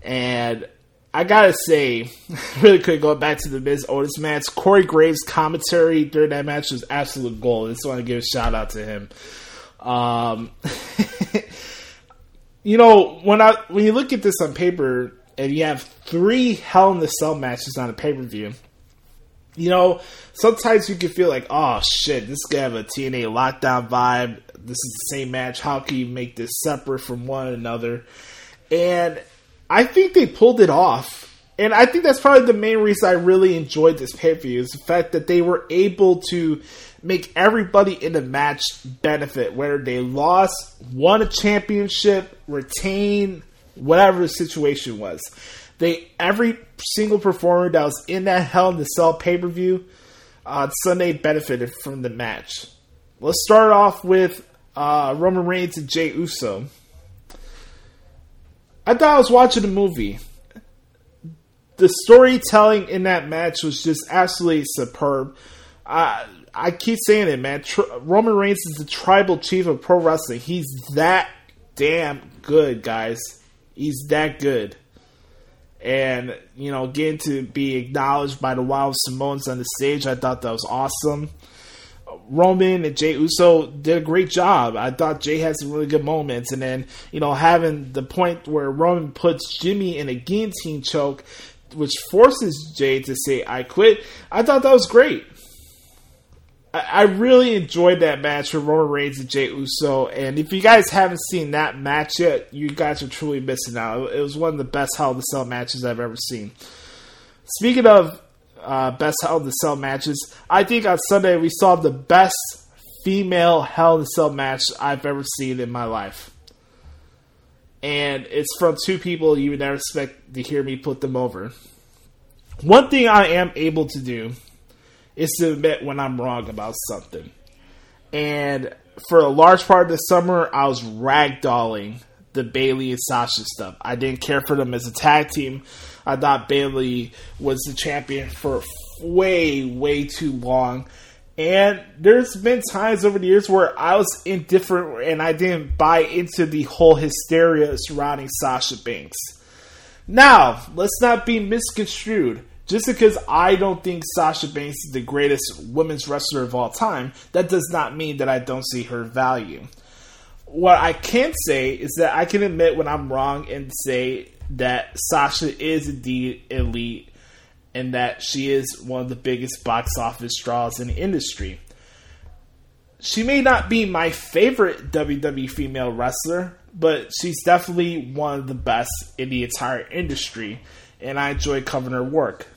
and I gotta say, really quick, going back to the Miz Otis match, Corey Graves' commentary during that match was absolute gold. I just want to give a shout out to him. Um, you know, when I when you look at this on paper and you have three Hell in the Cell matches on a pay per view, you know, sometimes you can feel like, oh shit, this guy have a TNA lockdown vibe. This is the same match. How can you make this separate from one another? And I think they pulled it off. And I think that's probably the main reason I really enjoyed this pay per view is the fact that they were able to make everybody in the match benefit, whether they lost, won a championship, retain, whatever the situation was. They every single performer that was in that Hell in the Cell pay per view on uh, Sunday benefited from the match. Let's start off with uh, Roman Reigns and Jey Uso. I thought I was watching a movie. The storytelling in that match was just absolutely superb. Uh, I keep saying it, man. Tr- Roman Reigns is the tribal chief of pro wrestling. He's that damn good, guys. He's that good. And, you know, getting to be acknowledged by the Wild Samoans on the stage, I thought that was awesome. Roman and Jey Uso did a great job. I thought Jey had some really good moments. And then, you know, having the point where Roman puts Jimmy in a guillotine choke, which forces Jey to say, I quit, I thought that was great. I really enjoyed that match for Roman Reigns and Jey Uso, and if you guys haven't seen that match yet, you guys are truly missing out. It was one of the best Hell in the Cell matches I've ever seen. Speaking of uh, best Hell in the Cell matches, I think on Sunday we saw the best female Hell in the Cell match I've ever seen in my life. And it's from two people you would never expect to hear me put them over. One thing I am able to do is to admit when I'm wrong about something. And for a large part of the summer, I was ragdolling the Bayley and Sasha stuff. I didn't care for them as a tag team. I thought Bayley was the champion for way, way too long. And there's been times over the years where I was indifferent and I didn't buy into the whole hysteria surrounding Sasha Banks. Now, let's not be misconstrued. Just because I don't think Sasha Banks is the greatest women's wrestler of all time, that does not mean that I don't see her value. What I can say is that I can admit when I'm wrong and say that Sasha is indeed elite and that she is one of the biggest box office draws in the industry. She may not be my favorite WWE female wrestler, but she's definitely one of the best in the entire industry, and I enjoy covering her work.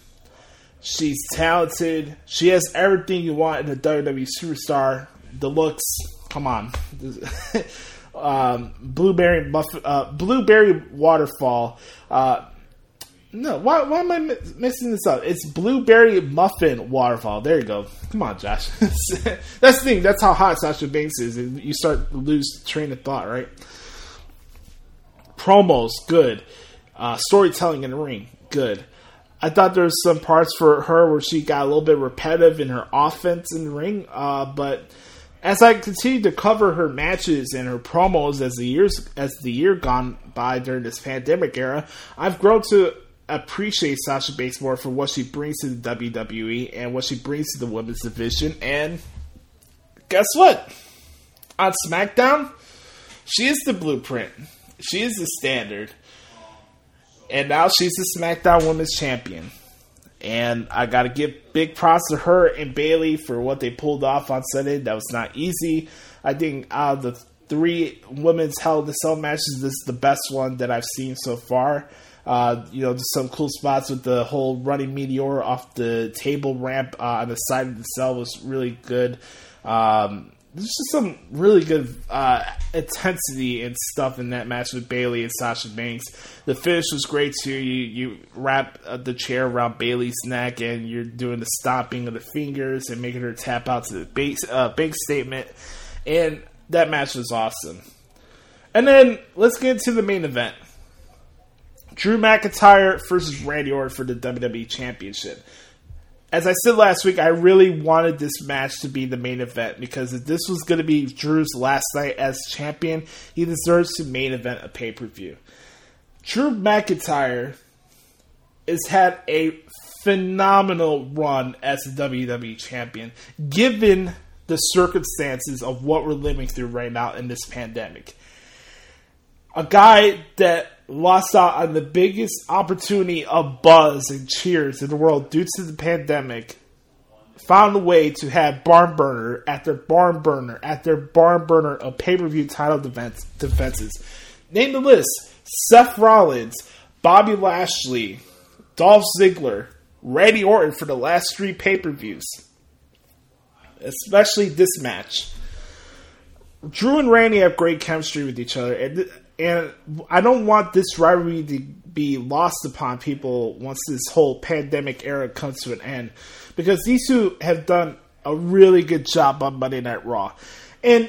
She's talented. She has everything you want in a WWE superstar. The looks, come on. um, blueberry muff, uh, blueberry waterfall. Uh, no, why, why am I missing this up? It's blueberry muffin waterfall. There you go. Come on, Josh. that's the thing. That's how hot Sasha Banks is. You start lose train of thought, right? Promos, good. Uh, storytelling in the ring, good. I thought there was some parts for her where she got a little bit repetitive in her offense in the ring, uh, but as I continued to cover her matches and her promos as the years as the year gone by during this pandemic era, I've grown to appreciate Sasha Banks more for what she brings to the WWE and what she brings to the women's division. And guess what? on SmackDown, she is the blueprint. She is the standard. And now she's the SmackDown Women's Champion. And I got to give big props to her and Bayley for what they pulled off on Sunday. That was not easy. I think out of the three women's Hell in the Cell matches, this is the best one that I've seen so far. Uh, you know, just some cool spots with the whole running meteor off the table ramp uh, on the side of the cell was really good. Um, there's just some really good uh, intensity and stuff in that match with Bayley and Sasha Banks. The finish was great too. You you wrap uh, the chair around Bayley's neck and you're doing the stomping of the fingers and making her tap out to the big uh, big statement. And that match was awesome. And then let's get into the main event. Drew McIntyre versus Randy Orton for the WWE Championship as I said last week, I really wanted this match to be the main event because if this was going to be Drew's last night as champion, he deserves to main event a pay per view. Drew McIntyre has had a phenomenal run as the WWE champion, given the circumstances of what we're living through right now in this pandemic. A guy that lost out on the biggest opportunity of buzz and cheers in the world due to the pandemic, found a way to have barn burner after barn burner after barn burner of pay per view title defense, defenses. Name the list: Seth Rollins, Bobby Lashley, Dolph Ziggler, Randy Orton for the last three pay per views, especially this match. Drew and Randy have great chemistry with each other, and and I don't want this rivalry to be lost upon people once this whole pandemic era comes to an end, because these two have done a really good job on Monday Night Raw, and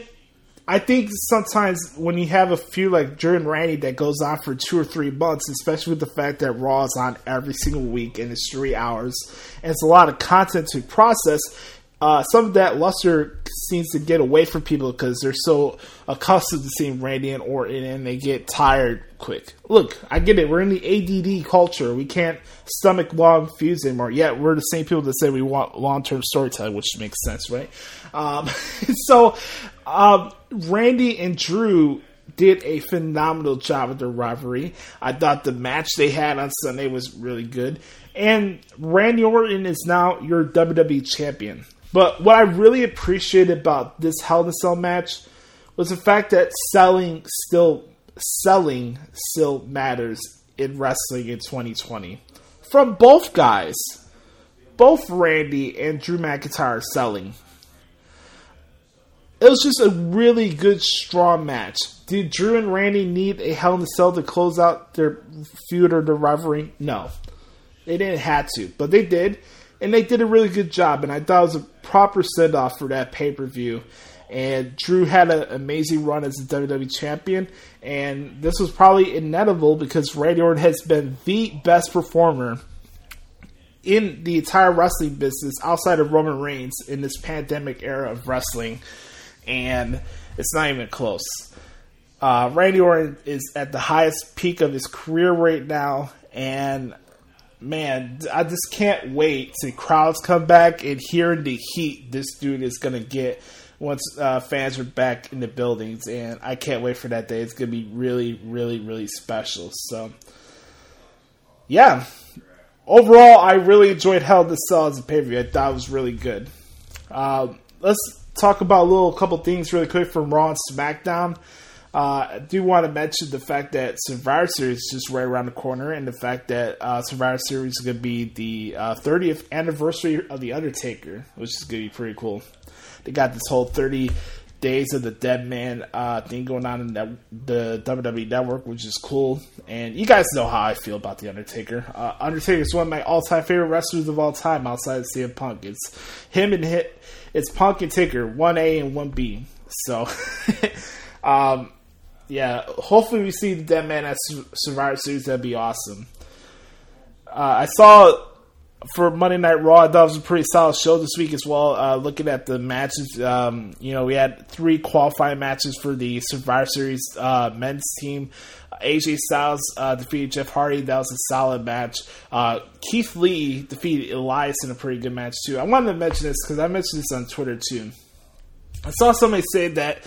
I think sometimes when you have a few like and Randy that goes on for two or three months, especially with the fact that Raw is on every single week and it's three hours, and it's a lot of content to process, uh, some of that luster seems to get away from people because they're so accustomed to seeing Randy and Orton and they get tired quick. Look, I get it. We're in the ADD culture. We can't stomach long feuds anymore. Yet we're the same people that say we want long term storytelling, which makes sense, right? Um, so, um, Randy and Drew did a phenomenal job with their rivalry. I thought the match they had on Sunday was really good. And Randy Orton is now your WWE champion. But what I really appreciated about this Hell in a Cell match was the fact that selling still selling still matters in wrestling in 2020. From both guys, both Randy and Drew McIntyre selling. It was just a really good, strong match. Did Drew and Randy need a Hell in a Cell to close out their feud or their rivalry? No. They didn't have to, but they did and they did a really good job. And I thought it was a proper send off for that pay per view. And Drew had an amazing run as a WWE champion, and this was probably inevitable because Randy Orton has been the best performer in the entire wrestling business outside of Roman Reigns in this pandemic era of wrestling, and it's not even close. Uh, Randy Orton is at the highest peak of his career right now, and man, I just can't wait to crowds come back and hear the heat this dude is gonna get once uh, fans are back in the buildings, and I can't wait for that day. It's gonna be really, really, really special. So, yeah. Overall, I really enjoyed Hell in the Cell as a pay per view. I thought it was really good. Uh, let's talk about a little couple things really quick from Raw and SmackDown. Uh, I do want to mention the fact that Survivor Series is just right around the corner, and the fact that uh, Survivor Series is going to be the uh, 30th anniversary of The Undertaker, which is going to be pretty cool. They got this whole 30 Days of the Dead Man uh, thing going on in that, the WWE Network, which is cool. And you guys know how I feel about The Undertaker. Uh, Undertaker is one of my all time favorite wrestlers of all time outside of CM Punk. It's him and hit. It's Punk and Taker, 1A and 1B. So. um, yeah, hopefully we see the Dead Man at Survivor Series. That'd be awesome. Uh, I saw for Monday Night Raw. that was a pretty solid show this week as well. Uh, looking at the matches, um, you know, we had three qualifying matches for the Survivor Series uh, men's team. AJ Styles uh, defeated Jeff Hardy. That was a solid match. Uh, Keith Lee defeated Elias in a pretty good match too. I wanted to mention this because I mentioned this on Twitter too. I saw somebody say that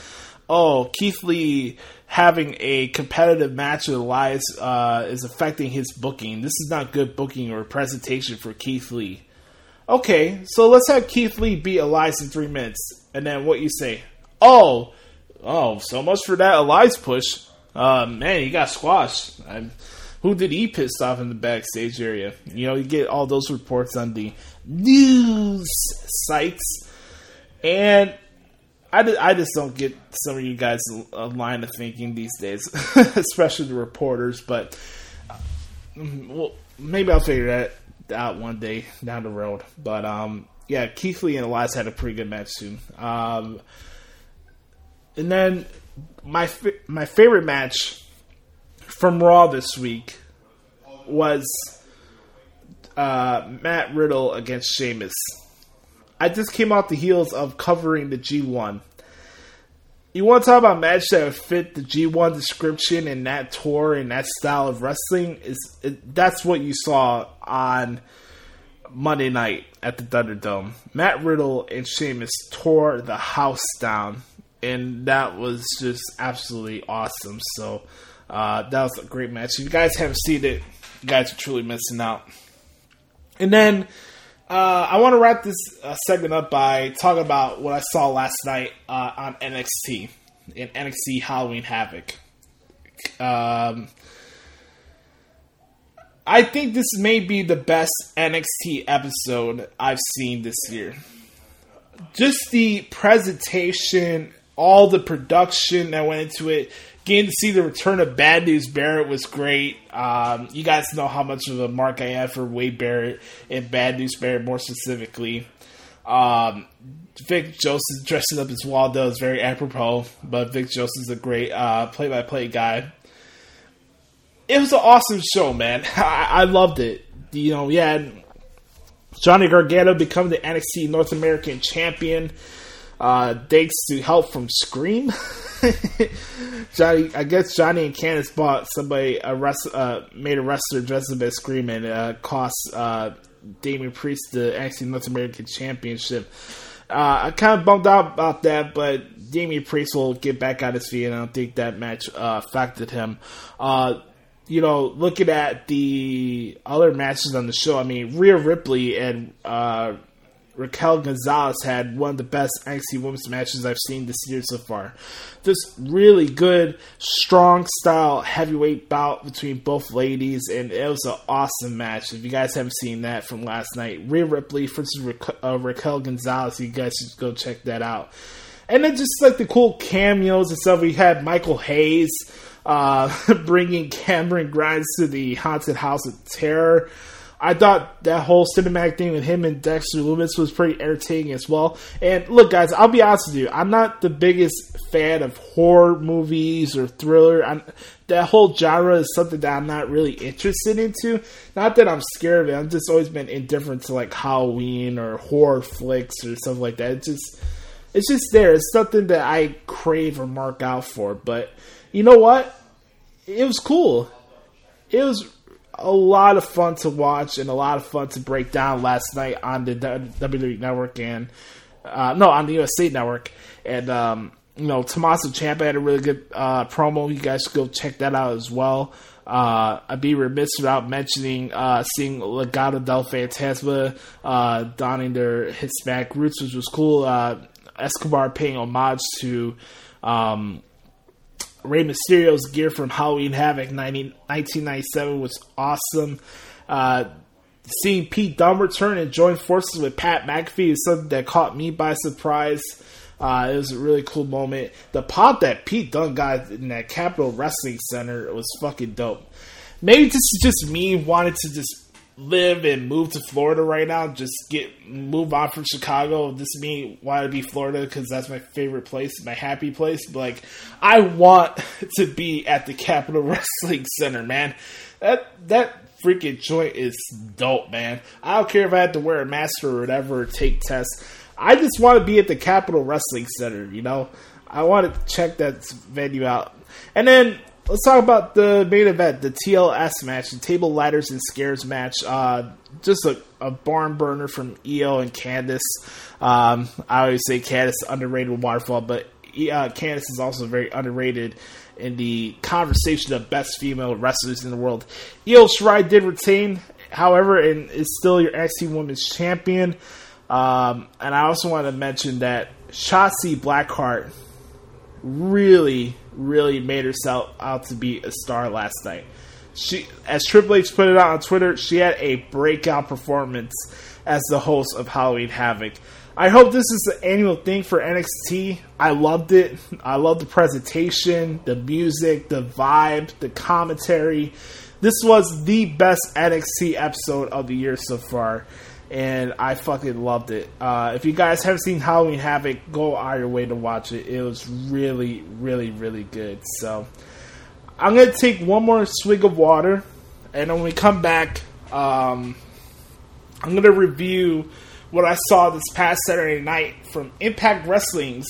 oh, Keith Lee having a competitive match with Elias uh, is affecting his booking. This is not good booking or presentation for Keith Lee. Okay, so let's have Keith Lee beat Elias in three minutes, and then what you say? Oh, oh, so much for that Elias push. Uh, man, he got squashed. I'm, who did he piss off in the backstage area? You know, you get all those reports on the news sites, and I, I just don't get some of you guys' line of thinking these days, especially the reporters. But mm, well, maybe I'll figure that out one day down the road. But um, yeah, Keith Lee and Elias had a pretty good match too. Um, and then my my favorite match from Raw this week was uh, Matt Riddle against Sheamus. I just came off the heels of covering the G1. You want to talk about match that fit the G1 description and that tour and that style of wrestling? Is it, that's what you saw on Monday night at the Thunderdome. Matt Riddle and Sheamus tore the house down, and that was just absolutely awesome. So uh, that was a great match. If you guys haven't seen it, you guys are truly missing out. And then uh, I want to wrap this uh, segment up by talking about what I saw last night uh, on NXT in NXT Halloween Havoc. Um, I think this may be the best NXT episode I've seen this year. Just the presentation, all the production that went into it, getting to see the return of Bad News Barrett was great. Um, you guys know how much of a mark I have for Wade Barrett and Bad News Barrett more specifically. Um, Vic Joseph dressing up as Waldo is very apropos, but Vic Joseph's a great uh, play-by-play guy. It was an awesome show, man. I, I loved it. You know, yeah, Johnny Gargano become the NXT North American champion. Uh, thanks to help from Scream. Johnny, I guess Johnny and Candice bought somebody a rest, uh, made a wrestler dressed up as Scream and uh, cost uh, Damian Priest the NXT North American Championship. Uh, I kind of bummed out about that, but Damian Priest will get back on his feet, and I don't think that match uh, affected him. Uh, you know, looking at the other matches on the show, I mean, Rhea Ripley and uh, Raquel Gonzalez had one of the best NXT Women's matches I've seen this year so far. Just really good, strong style heavyweight bout between both ladies, and it was an awesome match. If you guys haven't seen that from last night, Rhea Ripley versus Ra- uh, Raquel Gonzalez, you guys should go check that out. And then just like the cool cameos and stuff, we had Michael Hayes uh, bringing Cameron Grimes to the Haunted House of Terror. I thought that whole cinematic thing with him and Dexter Lumis was pretty entertaining as well. And look, guys, I'll be honest with you, I'm not the biggest fan of horror movies or thriller. I'm, that whole genre is something that I'm not really interested into. Not that I'm scared of it. I've just always been indifferent to like Halloween or horror flicks or stuff like that. It's just, it's just there. It's something that I crave or mark out for. But you know what? It was cool. It was a lot of fun to watch and a lot of fun to break down last night on the WWE Network and uh, no on the USA Network and um, you know Tommaso Ciampa had a really good uh, promo. You guys should go check that out as well. Uh, I'd be remiss without mentioning uh, seeing Legado del Fantasma uh, donning their Hispanic roots, which was cool. Uh, Escobar paying homage to um, Rey Mysterio's gear from Halloween Havoc 90, 1997 was awesome. Uh, seeing Pete Dunne return and join forces with Pat McAfee is something that caught me by surprise. Uh, it was a really cool moment. The pop that Pete Dunne got in that Capitol Wrestling Center was fucking dope. Maybe this is just me wanting to just live and move to Florida right now. Just get move on from Chicago. This me want to be Florida because that's my favorite place, my happy place. But like, I want to be at the Capitol Wrestling Center, man. That that freaking joint is dope, man. I don't care if I have to wear a mask or whatever, or take tests. I just want to be at the Capitol Wrestling Center. You know, I want to check that venue out, and then let's talk about the main event, the TLS match, the Table Ladders and Scares match. Uh, just a, a, barn burner from Io and Candice. Um, I always say Candice underrated with waterfall, but uh, Candice is also very underrated in the conversation of best female wrestlers in the world. Io Shirai did retain, however, and is still your NXT Women's Champion. Um, and I also want to mention that Shotzi Blackheart really, really made herself out to be a star last night. She, as Triple H put it out on Twitter, she had a breakout performance as the host of Halloween Havoc. I hope this is an annual thing for NXT. I loved it. I loved the presentation, the music, the vibe, the commentary. This was the best NXT episode of the year so far, and I fucking loved it. Uh, if you guys haven't seen Halloween Havoc, go out your way to watch it. It was really, really, really good. So I'm gonna take one more swig of water, and when we come back, um, I'm gonna review what I saw this past Saturday night from Impact Wrestling's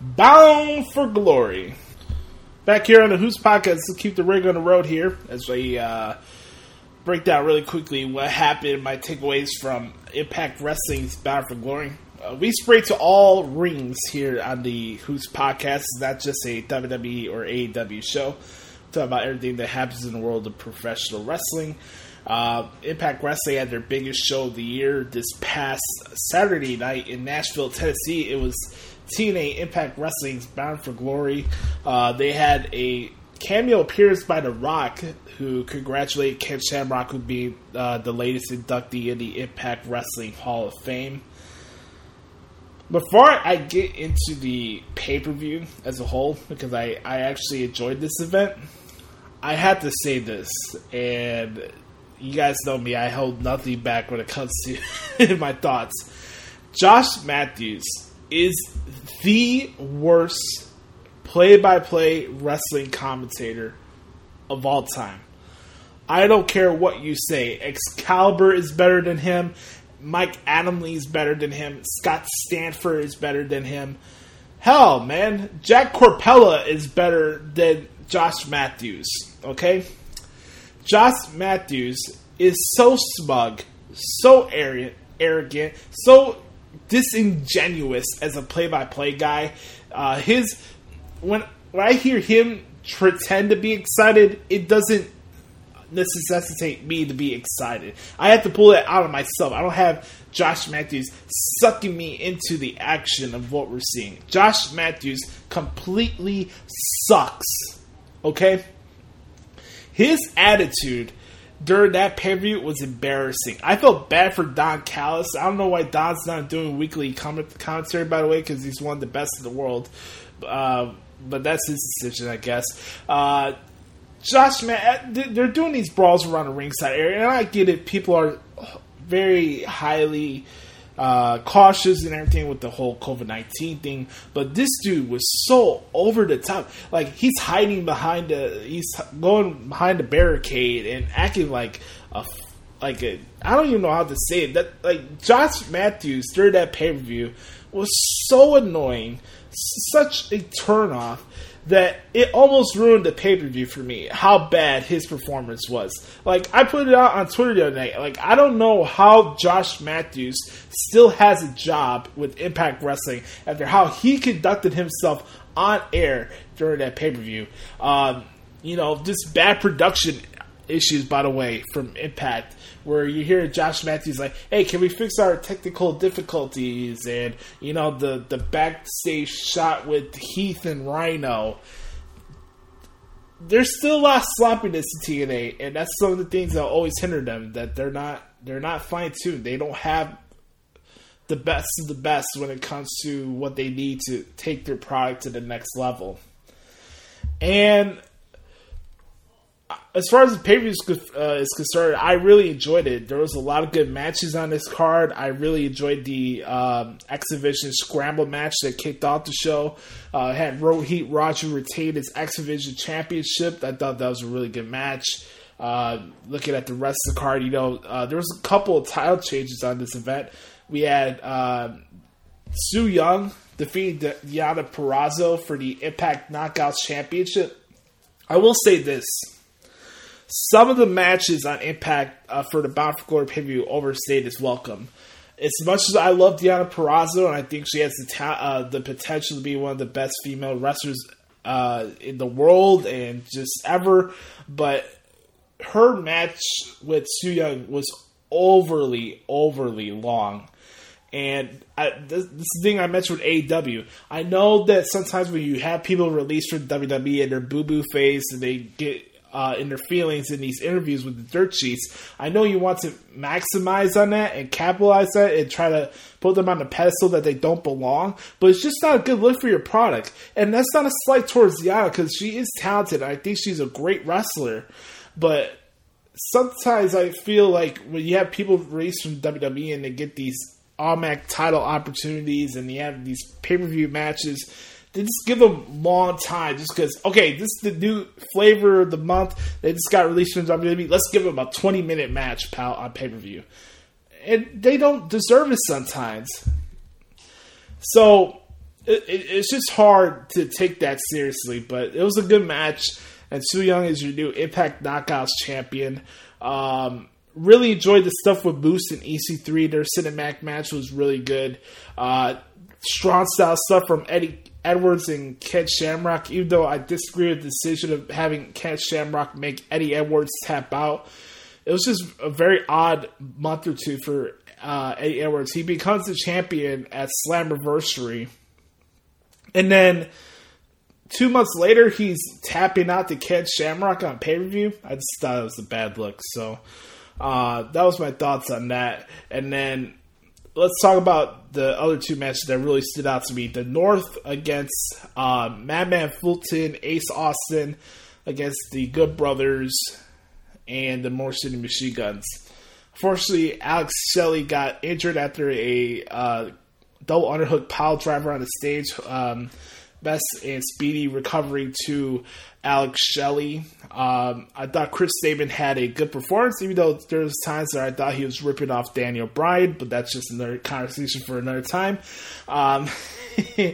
Bound for Glory. Back here on the Hoots Podcast, let's keep the rig on the road here as we uh, break down really quickly what happened, my takeaways from Impact Wrestling's Bound for Glory. Uh, we spray to all rings here on the Hoots Podcast. It's not just a WWE or AEW show. Talk about everything that happens in the world of professional wrestling. Uh, Impact Wrestling had their biggest show of the year this past Saturday night in Nashville, Tennessee. It was TNA Impact Wrestling's Bound for Glory. Uh, they had a cameo appearance by The Rock, who congratulated Ken Shamrock, who being uh, the latest inductee in the Impact Wrestling Hall of Fame. Before I get into the pay per view as a whole, because I, I actually enjoyed this event, I have to say this, and you guys know me, I hold nothing back when it comes to my thoughts. Josh Matthews is the worst play by play wrestling commentator of all time. I don't care what you say. Excalibur is better than him. Mike Adamle is better than him. Scott Stanford is better than him. Hell, man, Jack Corpella is better than Josh Matthews. Okay, Josh Matthews is so smug, so arrogant, arrogant, so disingenuous as a play-by-play guy. Uh, his when when I hear him pretend to be excited, it doesn't necessitate me to be excited. I have to pull it out of myself. I don't have Josh Matthews sucking me into the action of what we're seeing. Josh Matthews completely sucks. Okay? His attitude during that pay per view was embarrassing. I felt bad for Don Callis. I don't know why Don's not doing weekly commentary, by the way, because he's one of the best in the world. Uh, but that's his decision, I guess. Uh, Josh, man, they're doing these brawls around the ringside area, and I get it. People are very highly uh, cautious and everything with the whole COVID nineteen thing. But this dude was so over the top. Like he's hiding behind the, he's going behind the barricade and acting like a, like a. I don't even know how to say it. That like Josh Matthews during that pay per view was so annoying, such a turnoff that it almost ruined the pay per view for me. How bad his performance was. Like I put it out on Twitter the other night. Like I don't know how Josh Matthews still has a job with Impact Wrestling after how he conducted himself on air during that pay per view. Um, you know, just bad production issues, by the way, from Impact where you hear Josh Matthews like, "Hey, can we fix our technical difficulties?" And you know the the backstage shot with Heath and Rhino. There's still a lot of sloppiness in TNA, and that's some of the things that always hinder them. That they're not they're not fine tuned. They don't have the best of the best when it comes to what they need to take their product to the next level. And as far as the pay per view uh, is concerned, I really enjoyed it. There was a lot of good matches on this card. I really enjoyed the um, X Division Scramble match that kicked off the show. Uh, had Rohit Raju retain his X Division Championship. I thought that was a really good match. Uh, looking at the rest of the card, you know, uh, there was a couple of title changes on this event. We had uh, Su Yung defeating Deonna Purrazzo for the Impact Knockouts Championship. I will say this some of the matches on Impact uh, for the Bound for Glory pay per view overstayed its welcome. as much as I love Deonna Purrazzo, and I think she has the ta- uh, the potential to be one of the best female wrestlers uh, in the world and just ever, but her match with Su Yung was overly, overly long. And I, this, this thing I mentioned with AEW. I know that sometimes when you have people released from WWE and their boo boo face and they get uh, in their feelings in these interviews with the dirt sheets, I know you want to maximize on that and capitalize that and try to put them on the pedestal that they don't belong. But it's just not a good look for your product. And that's not a slight towards Diana because she is talented. I think she's a great wrestler. But sometimes I feel like when you have people released from WWE and they get these automatic title opportunities and you have these pay per view matches, they just give them long time just because, okay, this is the new flavor of the month. They just got released from WWE. Let's give them a 20 minute match, pal, on pay per view. And they don't deserve it sometimes. So it, it, it's just hard to take that seriously, but it was a good match. And Su Yung is your new Impact Knockouts champion. Um, really enjoyed the stuff with Boost and EC3. Their cinematic match was really good. Uh, strong style stuff from Eddie Edwards and Ken Shamrock, even though I disagree with the decision of having Ken Shamrock make Eddie Edwards tap out. It was just a very odd month or two for uh, Eddie Edwards. He becomes the champion at Slam Slammiversary. And then two months later, he's tapping out to Ken Shamrock on pay per view. I just thought it was a bad look. So uh, that was my thoughts on that. And then let's talk about the other two matches that really stood out to me. The North against uh, Madman Fulton, Ace Austin against the Good Brothers and the Motor City Machine Guns. Fortunately, Alex Shelley got injured after a uh, double underhook pile driver on the stage. Um, best and speedy recovery to Alex Shelley. Um, I thought Chris Sabin had a good performance, even though there was times that I thought he was ripping off Daniel Bryan, but that's just another conversation for another time. Um,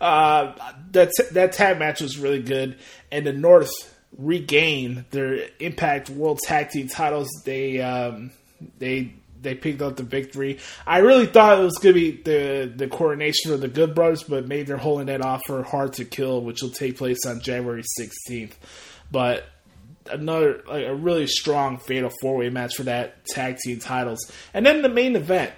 uh, that that tag match was really good, and the North regained their Impact World Tag Team titles. They um, they they picked up the victory. I really thought it was going to be the the coronation of the Good Brothers, but maybe they're holding that off for Hard to Kill, which will take place on January 16th. But another like a really strong fatal four way match for that tag team titles, and then the main event.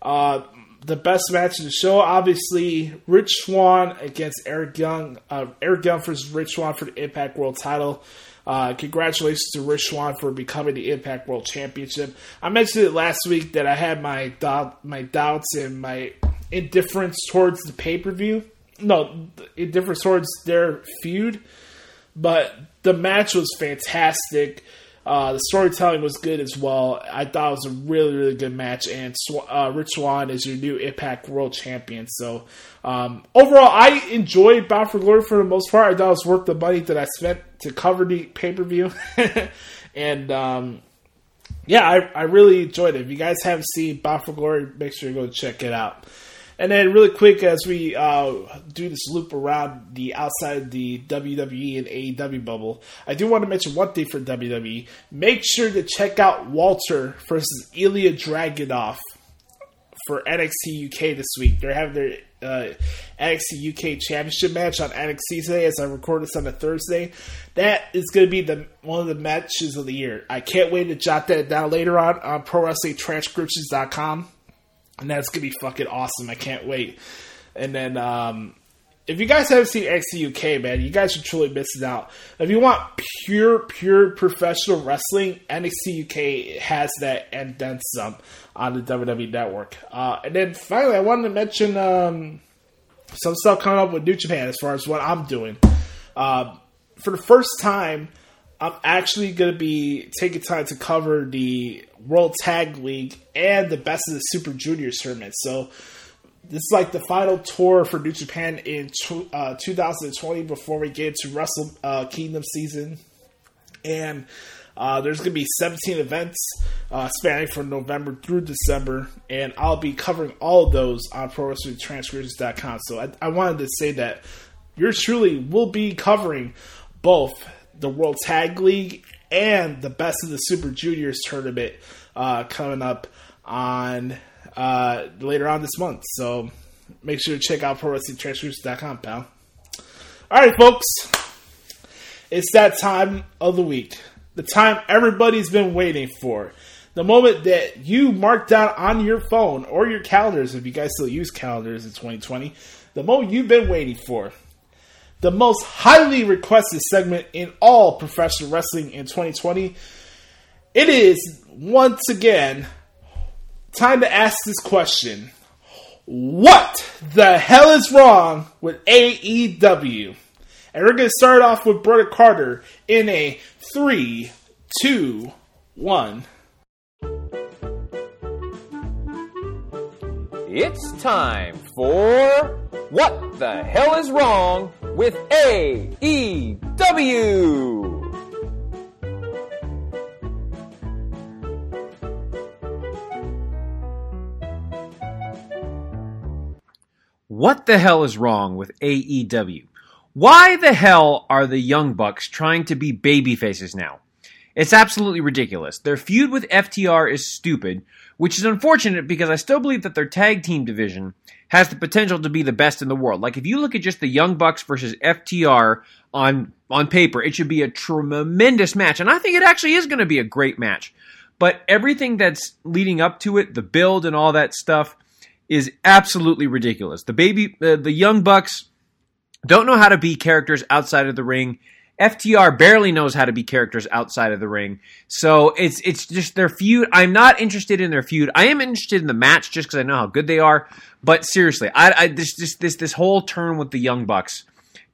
Uh, the best match of the show, obviously, Rich Swann against Eric Young. Uh, Eric Young versus Rich Swann for the Impact World Title. Uh, congratulations to Rich Swann for becoming the Impact World Championship. I mentioned it last week that I had my doubt, my doubts and my indifference towards the pay per view. No, indifference towards their feud, but the match was fantastic. Uh, the storytelling was good as well. I thought it was a really, really good match, and uh, Rich Swann is your new Impact World Champion. So, um, overall, I enjoyed Bound for Glory for the most part. I thought it was worth the money that I spent to cover the pay per view, and um, yeah, I, I really enjoyed it. If you guys haven't seen Bound for Glory, make sure you go check it out. And then, really quick, as we uh, do this loop around the outside of the WWE and AEW bubble, I do want to mention one thing for WWE. Make sure to check out Walter versus Ilya Dragunov for NXT UK this week. They're having their uh, NXT UK Championship match on NXT today as I record this on a Thursday. That is going to be the one of the matches of the year. I can't wait to jot that down later on on ProWrestlingTranscriptions.com and that's gonna be fucking awesome. I can't wait. And then, um, if you guys haven't seen NXT UK, man, you guys are truly missing out. If you want pure, pure professional wrestling, NXT UK has that and then some on the WWE Network. Uh, and then finally, I wanted to mention um, some stuff coming up with New Japan as far as what I'm doing. Uh, for the first time, I'm actually going to be taking time to cover the World Tag League and the Best of the Super Juniors tournament. So this is like the final tour for New Japan in uh, 2020 before we get to Wrestle uh, Kingdom season. And uh, there's going to be 17 events uh, spanning from November through December, and I'll be covering all of those on ProWrestlingTranscriptions.com. So I, I wanted to say that yours truly will be covering both the World Tag League and the Best of the Super Juniors tournament uh, coming up on uh, later on this month. So make sure to check out ProWrestlingTranscripts.com, pal. All right, folks. It's that time of the week. The time everybody's been waiting for. The moment that you mark down on your phone or your calendars, if you guys still use calendars in 2020, the moment you've been waiting for. The most highly requested segment in all professional wrestling in 2020. It is, once again, time to ask this question What the hell is wrong with AEW? And we're going to start off with Brother Carter in a three, two, one. It's time for What the Hell is Wrong with AEW? What the hell is wrong with AEW? Why the hell are the Young Bucks trying to be baby faces now? It's absolutely ridiculous. Their feud with FTR is stupid, which is unfortunate because I still believe that their tag team division has the potential to be the best in the world. Like if you look at just the Young Bucks versus FTR on on paper, it should be a tremendous match, and I think it actually is going to be a great match. But everything that's leading up to it, the build and all that stuff, is absolutely ridiculous. The baby, uh, the Young Bucks don't know how to be characters outside of the ring. FTR barely knows how to be characters outside of the ring. So it's it's just their feud. I'm not interested in their feud. I am interested in the match just because I know how good they are. But seriously, I, I this this this this whole turn with the Young Bucks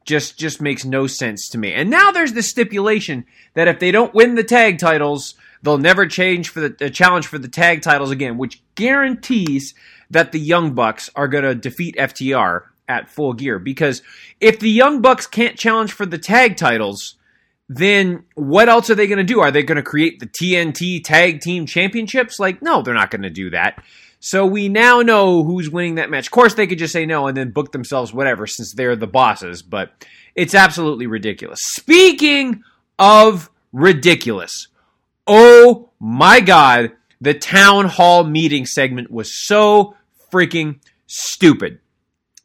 just just makes no sense to me. And now there's the stipulation that if they don't win the tag titles, they'll never change for the challenge for the tag titles again, which guarantees that the Young Bucks are going to defeat FTR at full gear. Because if the Young Bucks can't challenge for the tag titles, then what else are they going to do? Are they going to create the TNT Tag Team Championships? Like, no, they're not going to do that. So we now know who's winning that match. Of course, they could just say no and then book themselves whatever since they're the bosses, but it's absolutely ridiculous. Speaking of ridiculous, oh my God, the town hall meeting segment was so freaking stupid.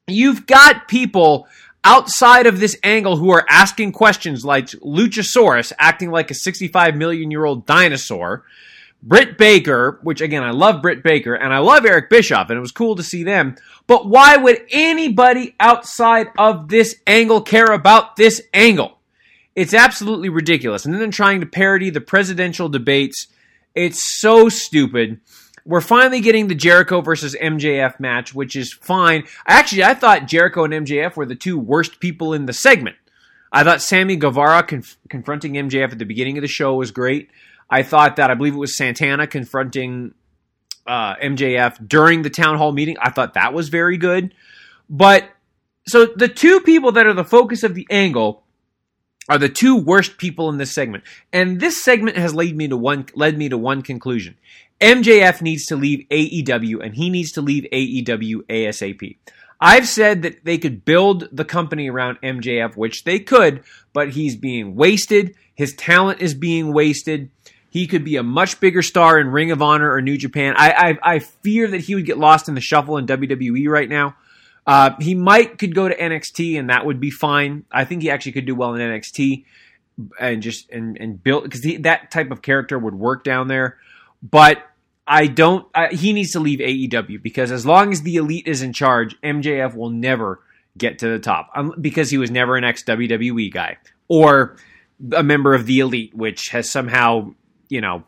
You've got people outside of this angle who are asking questions like Luchasaurus acting like a 65 million year old dinosaur. Britt Baker, which again, I love Britt Baker and I love Eric Bischoff, and it was cool to see them. But why would anybody outside of this angle care about this angle? It's absolutely ridiculous. And then trying to parody the presidential debates. It's so stupid. We're finally getting the Jericho versus MJF match, which is fine. Actually, I thought Jericho and MJF were the two worst people in the segment. I thought Sammy Guevara conf- confronting MJF at the beginning of the show was great. I thought that I believe it was Santana confronting uh, MJF during the town hall meeting. I thought that was very good. But so the two people that are the focus of the angle are the two worst people in this segment. And this segment has led me to one led me to one conclusion. MJF needs to leave AEW and he needs to leave AEW ASAP. I've said that they could build the company around MJF, which they could, but he's being wasted. His talent is being wasted. He could be a much bigger star in Ring of Honor or New Japan. I I, I fear that he would get lost in the shuffle in WWE right now. Uh, he might could go to NXT and that would be fine. I think he actually could do well in NXT and just and and build because that type of character would work down there. But I don't. Uh, he needs to leave AEW because as long as the elite is in charge, MJF will never get to the top um, because he was never an ex WWE guy or a member of the elite, which has somehow you know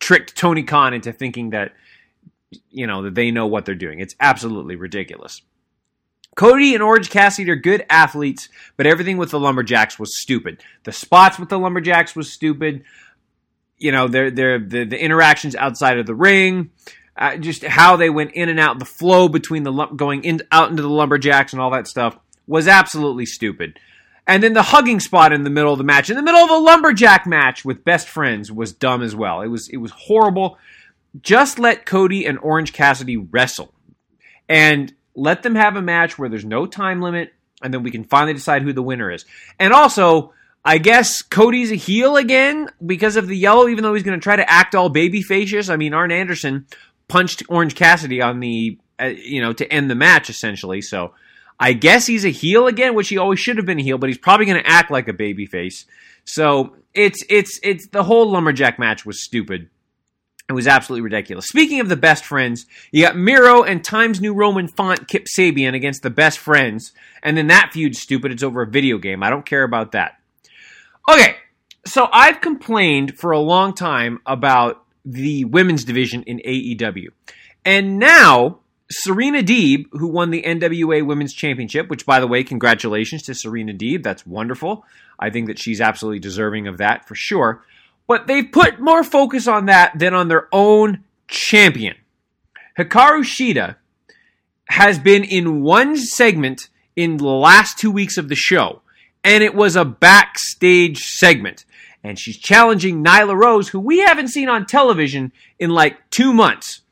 tricked Tony Khan into thinking that you know that they know what they're doing. It's absolutely ridiculous. Cody and Orange Cassidy are good athletes, but everything with the Lumberjacks was stupid. The spots with the Lumberjacks was stupid you know, their their the, the interactions outside of the ring, uh, just how they went in and out, the flow between the going in out into the lumberjacks and all that stuff was absolutely stupid. And then the hugging spot in the middle of the match, in the middle of a lumberjack match with best friends, was dumb as well. It was it was horrible. Just let Cody and Orange Cassidy wrestle, and let them have a match where there's no time limit, and then we can finally decide who the winner is. And also, I guess Cody's a heel again because of the yellow, even though he's going to try to act all baby facious. I mean, Arn Anderson punched Orange Cassidy on the uh, you know to end the match essentially. So I guess he's a heel again, which he always should have been a heel, but he's probably going to act like a babyface. So it's it's it's the whole lumberjack match was stupid. It was absolutely ridiculous. Speaking of the best friends, you got Miro and Times New Roman font Kip Sabian against the best friends, and then that feud's stupid. It's over a video game. I don't care about that. Okay, so I've complained for a long time about the women's division in AEW. And now Serena Deeb, who won the NWA Women's Championship, which, by the way, congratulations to Serena Deeb. That's wonderful. I think that she's absolutely deserving of that for sure. But they've put more focus on that than on their own champion. Hikaru Shida has been in one segment in the last two weeks of the show, and it was a backstage segment. And she's challenging Nyla Rose, who we haven't seen on television in like two months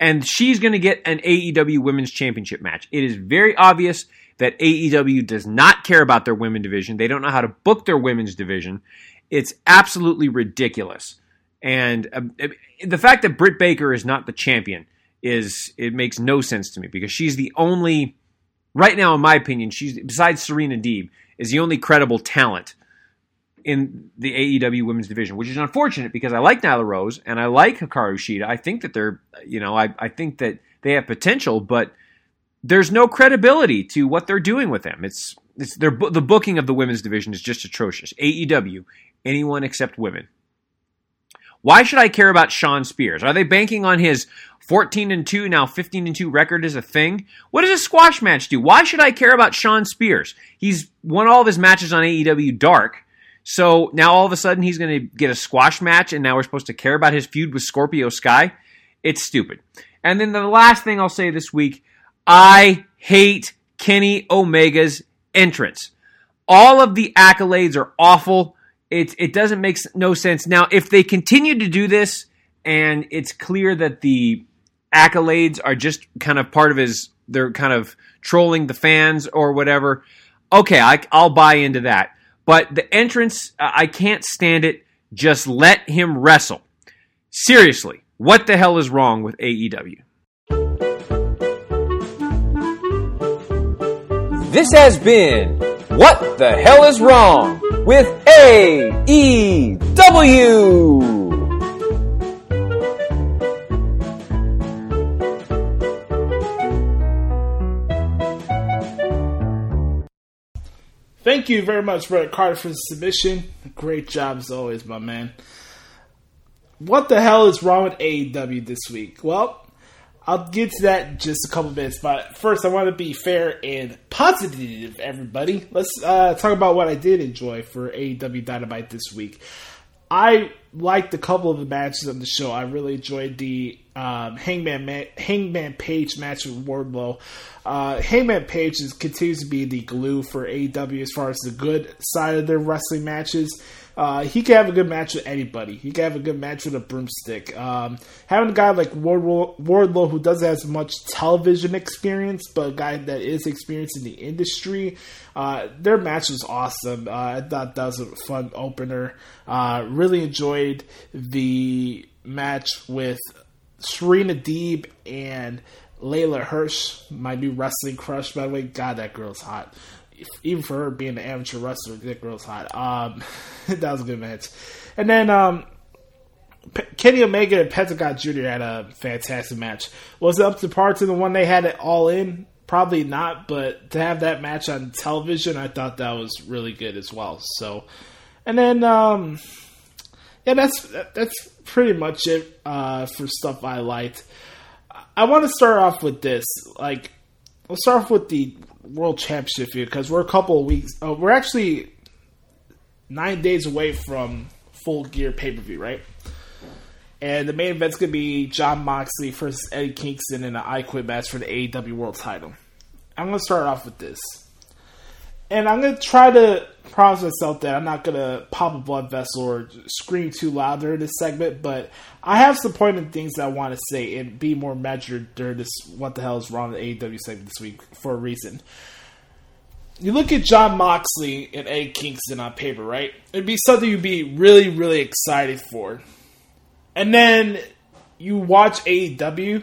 and she's going to get an AEW Women's Championship match. It is very obvious that AEW does not care about their women division. They don't know how to book their women's division. It's absolutely ridiculous. And uh, the fact that Britt Baker is not the champion is it makes no sense to me because she's the only right now in my opinion, she's besides Serena Deeb is the only credible talent in the AEW women's division, which is unfortunate because I like Nyla Rose and I like Hikaru Shida. I think that they're, you know, I, I think that they have potential, but there's no credibility to what they're doing with them. It's, it's their, the booking of the women's division is just atrocious. AEW, anyone except women. Why should I care about Sean Spears? Are they banking on his 14 and 2, now 15 and 2 record as a thing? What does a squash match do? Why should I care about Sean Spears? He's won all of his matches on AEW Dark so now all of a sudden he's going to get a squash match, and now we're supposed to care about his feud with Scorpio Sky. It's stupid. And then the last thing I'll say this week I hate Kenny Omega's entrance. All of the accolades are awful. It, it doesn't make no sense. Now, if they continue to do this and it's clear that the accolades are just kind of part of his, they're kind of trolling the fans or whatever, okay, I, I'll buy into that. But the entrance, I can't stand it. Just let him wrestle. Seriously, what the hell is wrong with AEW? This has been What the Hell is Wrong with AEW. Thank you very much, Brett Carter, for the submission. Great job as always, my man. What the hell is wrong with AEW this week? Well, I'll get to that in just a couple minutes, but first I want to be fair and positive, everybody. Let's uh, talk about what I did enjoy for AEW Dynamite this week. I liked a couple of the matches on the show. I really enjoyed the um, Hangman Ma- Hangman Page match with Wardlow. Uh, Hangman Page is, continues to be the glue for AEW as far as the good side of their wrestling matches. Uh, he can have a good match with anybody. He can have a good match with a broomstick. Um, having a guy like Wardlow, Wardlow, who doesn't have as much television experience, but a guy that is experienced in the industry, uh, their match was awesome. Uh, I thought that was a fun opener. Uh, really enjoyed the match with Serena Deeb and Leyla Hirsch, my new wrestling crush, by the way. God, that girl's hot. Even for her being an amateur wrestler, that girl's hot. Um, that was a good match. And then um, P- Kenny Omega and Pentagon Jr. had a fantastic match. Was it up to par to the one they had it all in? Probably not, but to have that match on television, I thought that was really good as well. So, and then um, yeah, that's that's pretty much it uh, for stuff I liked. I want to start off with this. Like, let's start off with the World Championship here because we're a couple of weeks. Uh, we're actually nine days away from Full Gear pay per view, right? And the main event's gonna be Jon Moxley versus Eddie Kingston in an I Quit match for the AEW World Title. I'm gonna start off with this and I'm gonna try to promise myself that I'm not gonna pop a blood vessel or scream too loud during this segment, but I have some pointed things that I want to say and be more measured during this. What the hell is wrong with AEW segment this week for a reason? You look at Jon Moxley and Eddie Kingston on paper, right? It'd be something you'd be really, really excited for, and then you watch AEW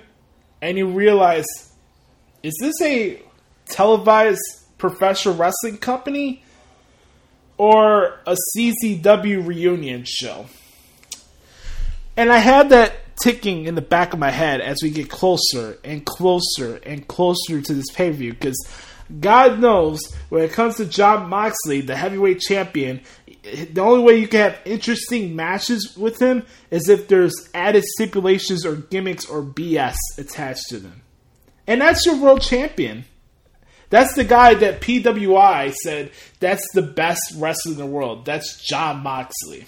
and you realize, is this a televised professional wrestling company or a CZW reunion show? And I had that ticking in the back of my head as we get closer and closer and closer to this pay per view because God knows when it comes to Jon Moxley, the heavyweight champion, the only way you can have interesting matches with him is if there's added stipulations or gimmicks or BS attached to them. And that's your world champion. That's the guy that PWI said that's the best wrestler in the world. That's Jon Moxley.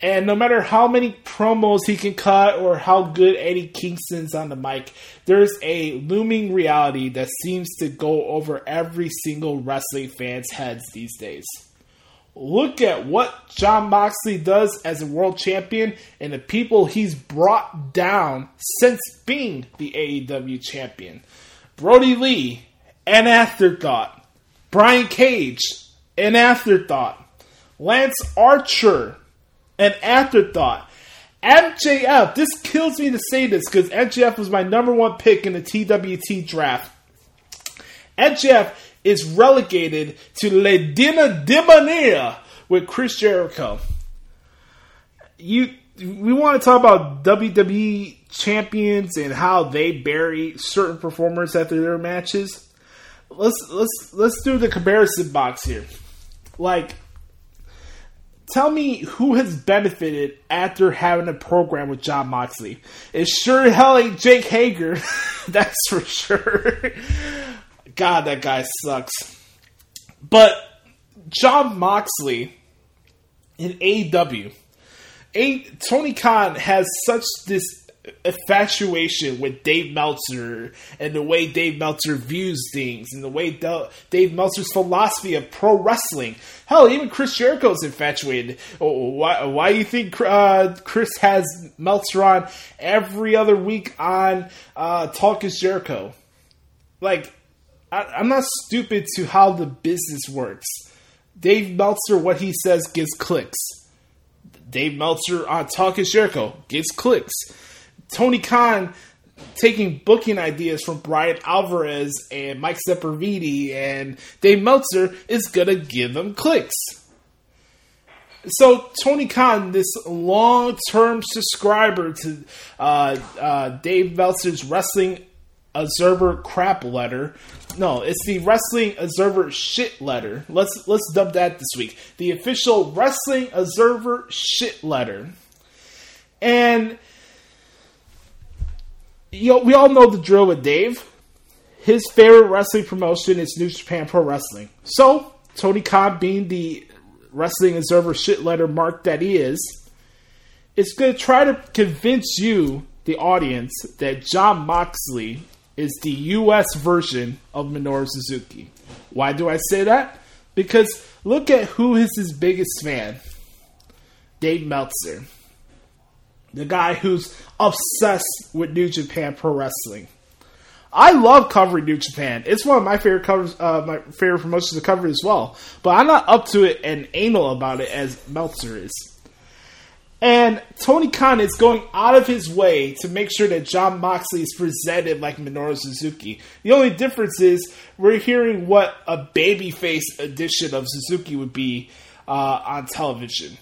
And no matter how many promos he can cut or how good Eddie Kingston's on the mic, there's a looming reality that seems to go over every single wrestling fan's heads these days. Look at what Jon Moxley does as a world champion and the people he's brought down since being the AEW champion. Brodie Lee, an afterthought. Brian Cage, an afterthought. Lance Archer, an afterthought. MJF, this kills me to say this because MJF was my number one pick in the TWT draft. MJF is relegated to Le Dinner Debonair with Chris Jericho. You, we want to talk about WWE champions and how they bury certain performers after their matches. Let's let's let's do the comparison box here. Like tell me who has benefited after having a program with Jon Moxley. It sure hell ain't Jake Hager. That's for sure. God, that guy sucks. But Jon Moxley in AEW, a, Tony Khan has such this infatuation with Dave Meltzer and the way Dave Meltzer views things and the way Dave Meltzer's philosophy of pro wrestling. Hell, even Chris Jericho's infatuated. Oh, why, why do you think uh, Chris has Meltzer on every other week on uh, Talk is Jericho? Like, I, I'm not stupid to how the business works. Dave Meltzer, what he says gets clicks. Dave Meltzer on Talk is Jericho gets clicks. Tony Khan taking booking ideas from Bryan Alvarez and Mike Sempervive and Dave Meltzer is gonna give them clicks. So Tony Khan, this long-term subscriber to uh, uh, Dave Meltzer's Wrestling Observer crap letter. No, it's the Wrestling Observer shit letter. Let's let's dub that this week. The official Wrestling Observer shit letter. And you know, we all know the drill with Dave. His favorite wrestling promotion is New Japan Pro Wrestling. So, Tony Khan, being the Wrestling Observer shit letter mark that he is, is going to try to convince you, the audience, that Jon Moxley is the U.S. version of Minoru Suzuki. Why do I say that? Because look at who is his biggest fan Dave Meltzer the guy who's obsessed with New Japan Pro Wrestling. I love covering New Japan. It's one of my favorite covers, uh, my favorite promotions to cover as well. But I'm not up to it and anal about it as Meltzer is. And Tony Khan is going out of his way to make sure that Jon Moxley is presented like Minoru Suzuki. The only difference is we're hearing what a babyface edition of Suzuki would be uh, on television.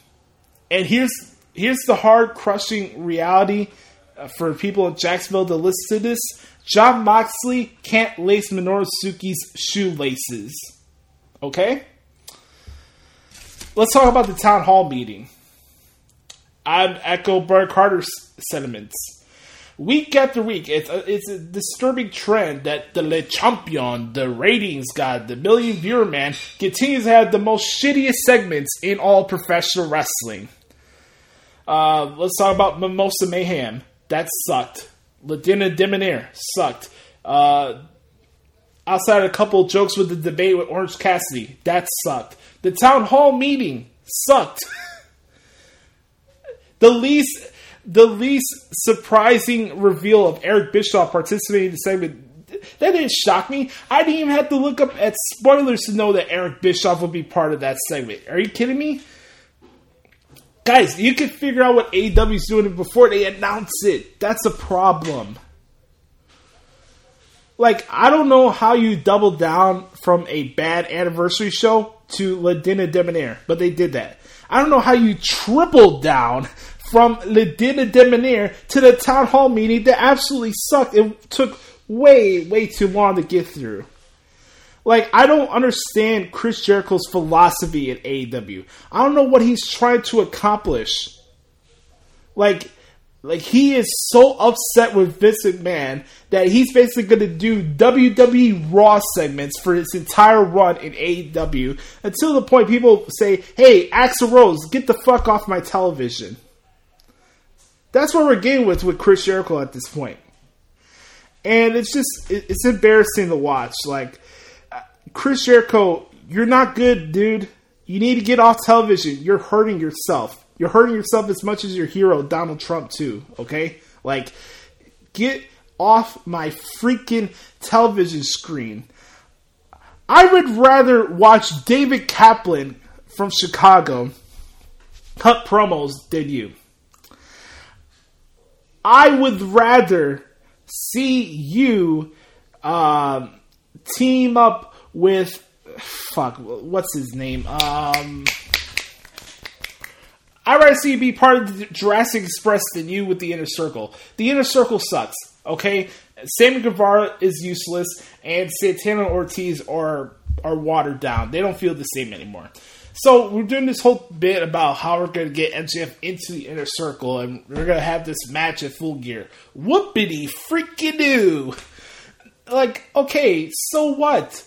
And here's here's the hard crushing reality uh, for people in Jacksonville to listen to this. Jon Moxley can't lace Minoru Suzuki's shoelaces. Okay? Let's talk about the town hall meeting. I'd echo Bert Carter's sentiments. Week after week, it's a, it's a disturbing trend that the Le Champion, the ratings god, the million viewer man, continues to have the most shittiest segments in all professional wrestling. Uh, let's talk about Mimosa Mayhem. That sucked. Le Dinner Debonair sucked. Uh, outside a couple jokes with the debate with Orange Cassidy, that sucked. The town hall meeting sucked. the least the least surprising reveal of Eric Bischoff participating in the segment that didn't shock me. I didn't even have to look up at spoilers to know that Eric Bischoff would be part of that segment. Are you kidding me? Guys, you can figure out what AEW's doing before they announce it. That's a problem. Like, I don't know how you double down from a bad anniversary show to Le Dinner Debonair, but they did that. I don't know how you triple down from Le Dinner Debonair to the town hall meeting that absolutely sucked. It took way, way too long to get through. Like, I don't understand Chris Jericho's philosophy at AEW. I don't know what he's trying to accomplish. Like, like he is so upset with Vince McMahon that he's basically going to do WWE Raw segments for his entire run in AEW until the point people say, "Hey, Axl Rose, get the fuck off my television." That's what we're getting with with Chris Jericho at this point, and it's just it's embarrassing to watch. Like Chris Jericho, you're not good, dude. You need to get off television. You're hurting yourself. You're hurting yourself as much as your hero, Donald Trump, too, okay? Like, get off my freaking television screen. I would rather watch David Kaplan from Chicago cut promos than you. I would rather see you uh, team up with fuck what's his name um I'd rather see you be part of the Jurassic Express than you with the Inner Circle. The Inner Circle sucks, okay? Sammy Guevara is useless, and Santana Ortiz are are watered down. They don't feel the same anymore. So we're doing this whole bit about how we're going to get MJF into the Inner Circle, and we're going to have this match at Full Gear. Whoopity freaking do! Like, okay, so what?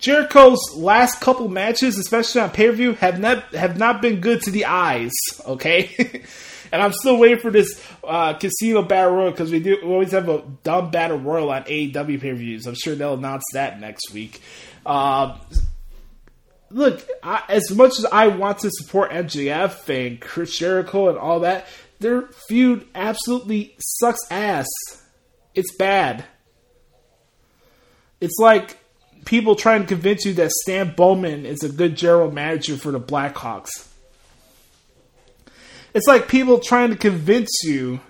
Jericho's last couple matches, especially on pay per view, have not have not been good to the eyes. Okay, and I'm still waiting for this uh, Casino Battle Royal because we do we always have a dumb Battle Royal on AEW pay per views. I'm sure they'll announce that next week. Uh, look, I, as much as I want to support MJF and Chris Jericho and all that, their feud absolutely sucks ass. It's bad. It's like people trying to convince you that Stan Bowman is a good general manager for the Blackhawks. It's like people trying to convince you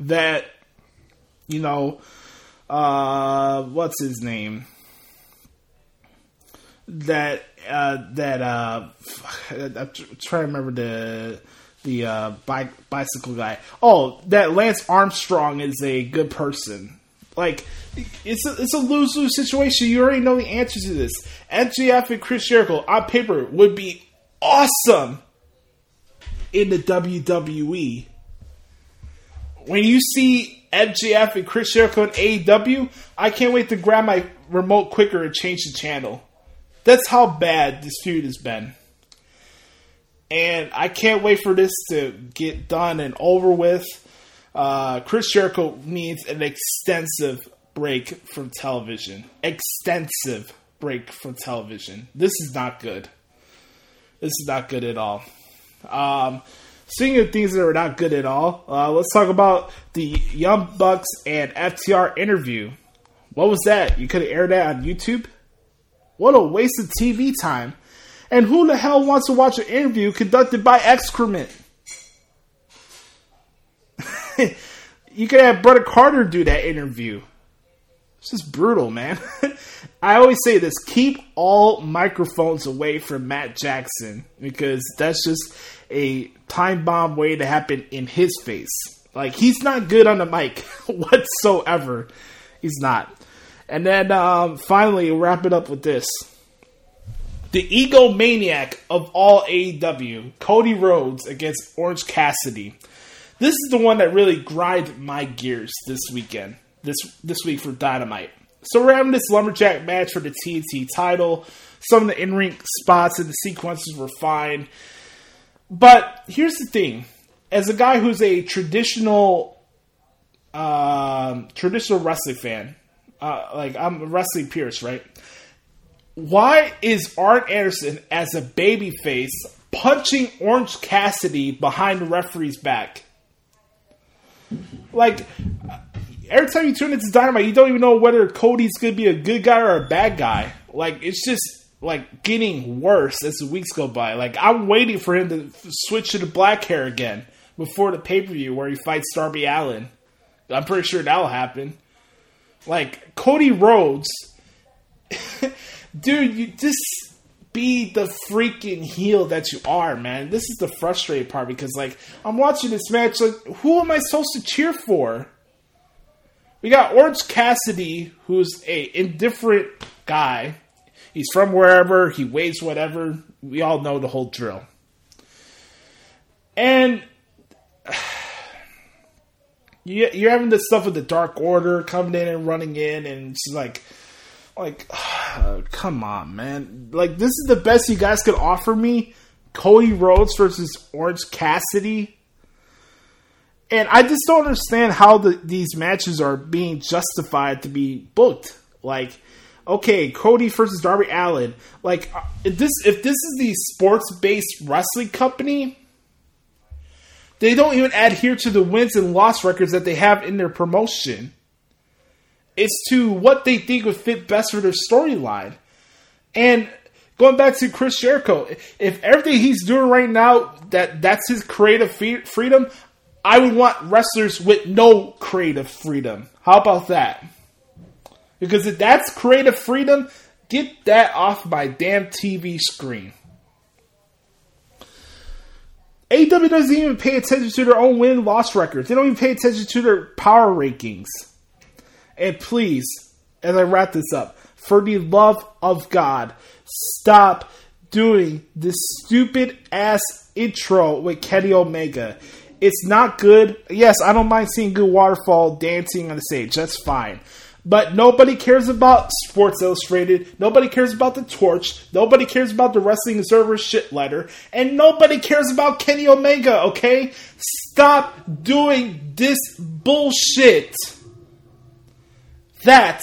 that, you know, uh, what's his name? That uh, that uh, I'm trying to remember the the uh, bike, bicycle guy. Oh, that Lance Armstrong is a good person. Like it's a, it's a lose lose situation. You already know the answer to this. MJF and Chris Jericho on paper would be awesome in the WWE. When you see MJF and Chris Jericho in AEW, I can't wait to grab my remote quicker and change the channel. That's how bad this feud has been. And I can't wait for this to get done and over with. Uh, Chris Jericho needs an extensive break from television. Extensive break from television. This is not good. This is not good at all. Um, speaking of things that are not good at all, uh, let's talk about the Young Bucks and FTR interview. What was that? You could have aired that on YouTube? What a waste of TV time. And who the hell wants to watch an interview conducted by excrement? you could have Brother Carter do that interview. It's just brutal, man. I always say this keep all microphones away from Matt Jackson because that's just a time bomb way to happen in his face. Like, he's not good on the mic whatsoever. He's not. And then um, finally, wrap it up with this. The egomaniac of all AEW, Cody Rhodes against Orange Cassidy. This is the one that really grinded my gears this weekend this this week for Dynamite. So we're having this lumberjack match for the TNT title. Some of the in ring spots and the sequences were fine, but here's the thing: as a guy who's a traditional um, traditional wrestling fan, uh, like I'm a wrestling Pierce, right? Why is Arn Anderson as a babyface punching Orange Cassidy behind the referee's back? Like, every time you tune into Dynamite, you don't even know whether Cody's to be a good guy or a bad guy. Like, it's just like getting worse as the weeks go by. Like I'm waiting for him to switch to the black hair again before the pay per view where he fights Darby Allin. I'm pretty sure that'll happen. Like Cody Rhodes, dude, you just be the freaking heel that you are, man. This is the frustrating part because like I'm watching this match, like who am I supposed to cheer for? We got Orange Cassidy, who's a indifferent guy. He's from wherever, he weighs whatever. We all know the whole drill. And you're having this stuff with the Dark Order coming in and running in, and it's like, like, uh, come on, man! Like this is the best you guys could offer me. Cody Rhodes versus Orange Cassidy, and I just don't understand how the, these matches are being justified to be booked. Like, okay, Cody versus Darby Allin. Like, uh, if this if this is the sports based wrestling company, they don't even adhere to the wins and loss records that they have in their promotion. It's to what they think would fit best for their storyline. And going back to Chris Jericho, if everything he's doing right now that that's his creative freedom, I would want wrestlers with no creative freedom. How about that? Because if that's creative freedom, get that off my damn TV screen. AW doesn't even pay attention to their own win loss records. They don't even pay attention to their power rankings. And please, as I wrap this up, for the love of God, stop doing this stupid ass intro with Kenny Omega. It's not good. Yes, I don't mind seeing good waterfall dancing on the stage. That's fine. But nobody cares about Sports Illustrated. Nobody cares about the Torch. Nobody cares about the Wrestling Observer shit letter. And nobody cares about Kenny Omega, okay? Stop doing this bullshit. That,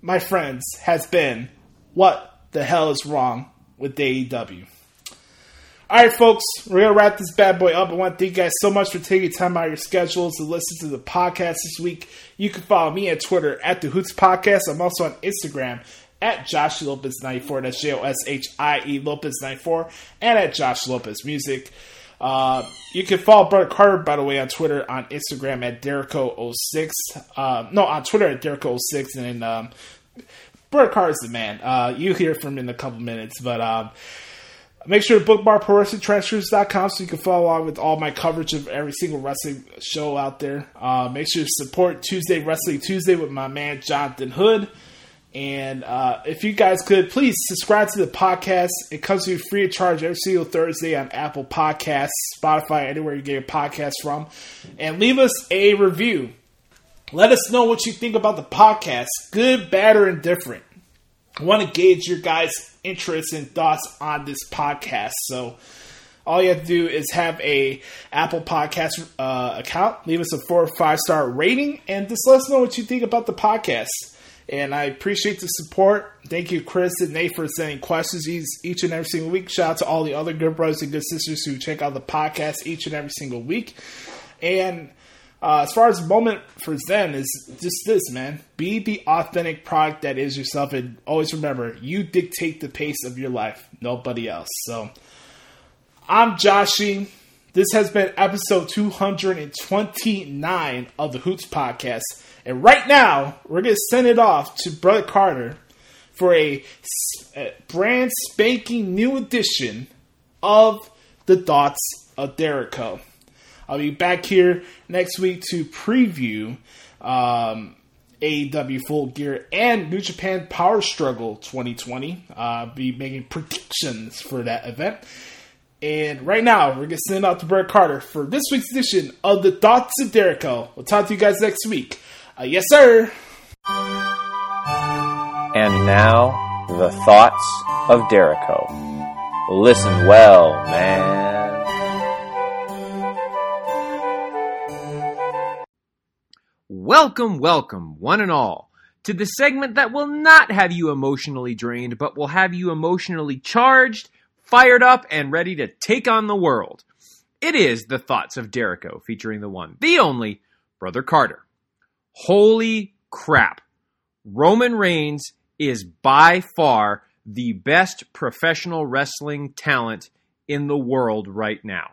my friends, has been what the hell is wrong with AEW. All right, folks, we're to wrap this bad boy up. I want to thank you guys so much for taking time out of your schedules to listen to the podcast this week. You can follow me on Twitter at The Hoots Podcast. I'm also on Instagram at Joshie Lopez 94. That's J O S H I E Lopez 94. And at Josh Lopez Music. Uh, you can follow Brother Carter, by the way, on Twitter, on Instagram at Dericho06. Uh, no, on Twitter at Dericho06. And um, Carter's the man. Uh, you hear from him in a couple minutes. But. Um, Make sure to bookmark ProWrestlingTranscriptions.com so you can follow along with all my coverage of every single wrestling show out there. Uh, make sure to support Tuesday Wrestling Tuesday with my man Jonathan Hood. And uh, if you guys could, please subscribe to the podcast. It comes to you free of charge every single Thursday on Apple Podcasts, Spotify, anywhere you get your podcast from. And leave us a review. Let us know what you think about the podcast, good, bad, or indifferent. I want to gauge your guys' interests and thoughts on this podcast. So all you have to do is have a Apple Podcast uh, account, leave us a four or five star rating, and just let us know what you think about the podcast. And I appreciate the support. Thank you, Chris and Nate, for sending questions each and every single week. Shout out to all the other good brothers and good sisters who check out the podcast each and every single week. And uh, as far as moment for Zen is just this, man. Be the authentic product that is yourself, and always remember, you dictate the pace of your life, nobody else. So, I'm Joshie. This has been episode 229 of the Hoots Podcast. And right now, we're going to send it off to Brother Carter for a, a brand spanking new edition of The Thoughts of Dericho. I'll be back here next week to preview um, AEW Full Gear and New Japan Power Struggle 2020. Uh, I'll be making predictions for that event. And right now, we're going to send it out to Brett Carter for this week's edition of The Thoughts of Dericho. We'll talk to you guys next week. Uh, yes, sir. And now, The Thoughts of Dericho. Listen well, man. Welcome, welcome, one and all, to the segment that will not have you emotionally drained, but will have you emotionally charged, fired up, and ready to take on the world. It is the thoughts of Dericho, featuring the one, the only, Brother Carter. Holy crap. Roman Reigns is by far the best professional wrestling talent in the world right now.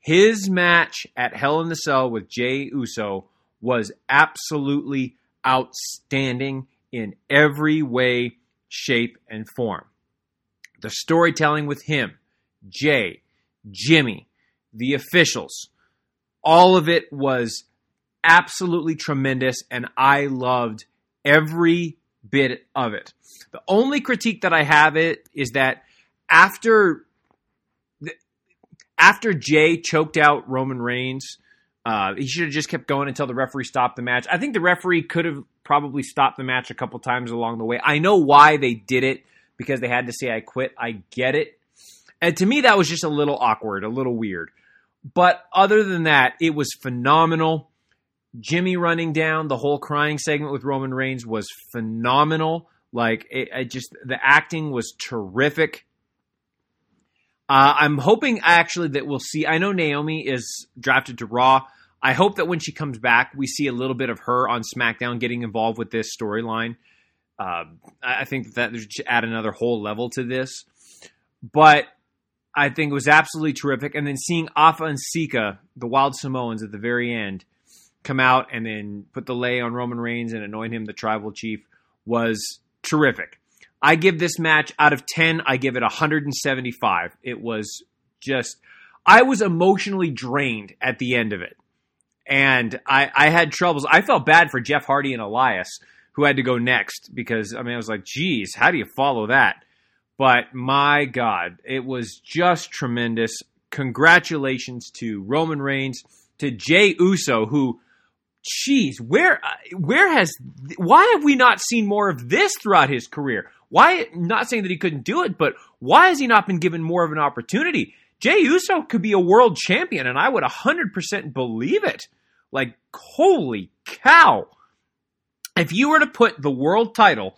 His match at Hell in the Cell with Jey Uso was absolutely outstanding in every way, shape, and form. The storytelling with him, Jey, Jimmy, the officials, all of it was absolutely tremendous, and I loved every bit of it. The only critique that I have it is that after after Jey choked out Roman Reigns, uh, he should have just kept going until the referee stopped the match. I think the referee could have probably stopped the match a couple times along the way. I know why they did it because they had to say I quit. I get it. And to me, that was just a little awkward, a little weird. But other than that, it was phenomenal. Jimmy running down the whole crying segment with Roman Reigns was phenomenal. Like it, it just the acting was terrific. Uh, I'm hoping actually that we'll see. I know Naomi is drafted to Raw. I hope that when she comes back, we see a little bit of her on SmackDown getting involved with this storyline. Uh, I think that there's add another whole level to this. But I think it was absolutely terrific. And then seeing Afa and Sika, the Wild Samoans, at the very end, come out and then put the lay on Roman Reigns and anoint him the tribal chief was terrific. I give this match out of 10, I give it 175. It was just, I was emotionally drained at the end of it. And I, I had troubles. I felt bad for Jeff Hardy and Elias, who had to go next because, I mean, I was like, geez, how do you follow that? But my God, it was just tremendous. Congratulations to Roman Reigns, to Jey Uso, who Jeez, where uh, where has why have we not seen more of this throughout his career? Why not saying that he couldn't do it, but why has he not been given more of an opportunity? Jey Uso could be a world champion, and I would 100% believe it. Like, holy cow. If you were to put the world title,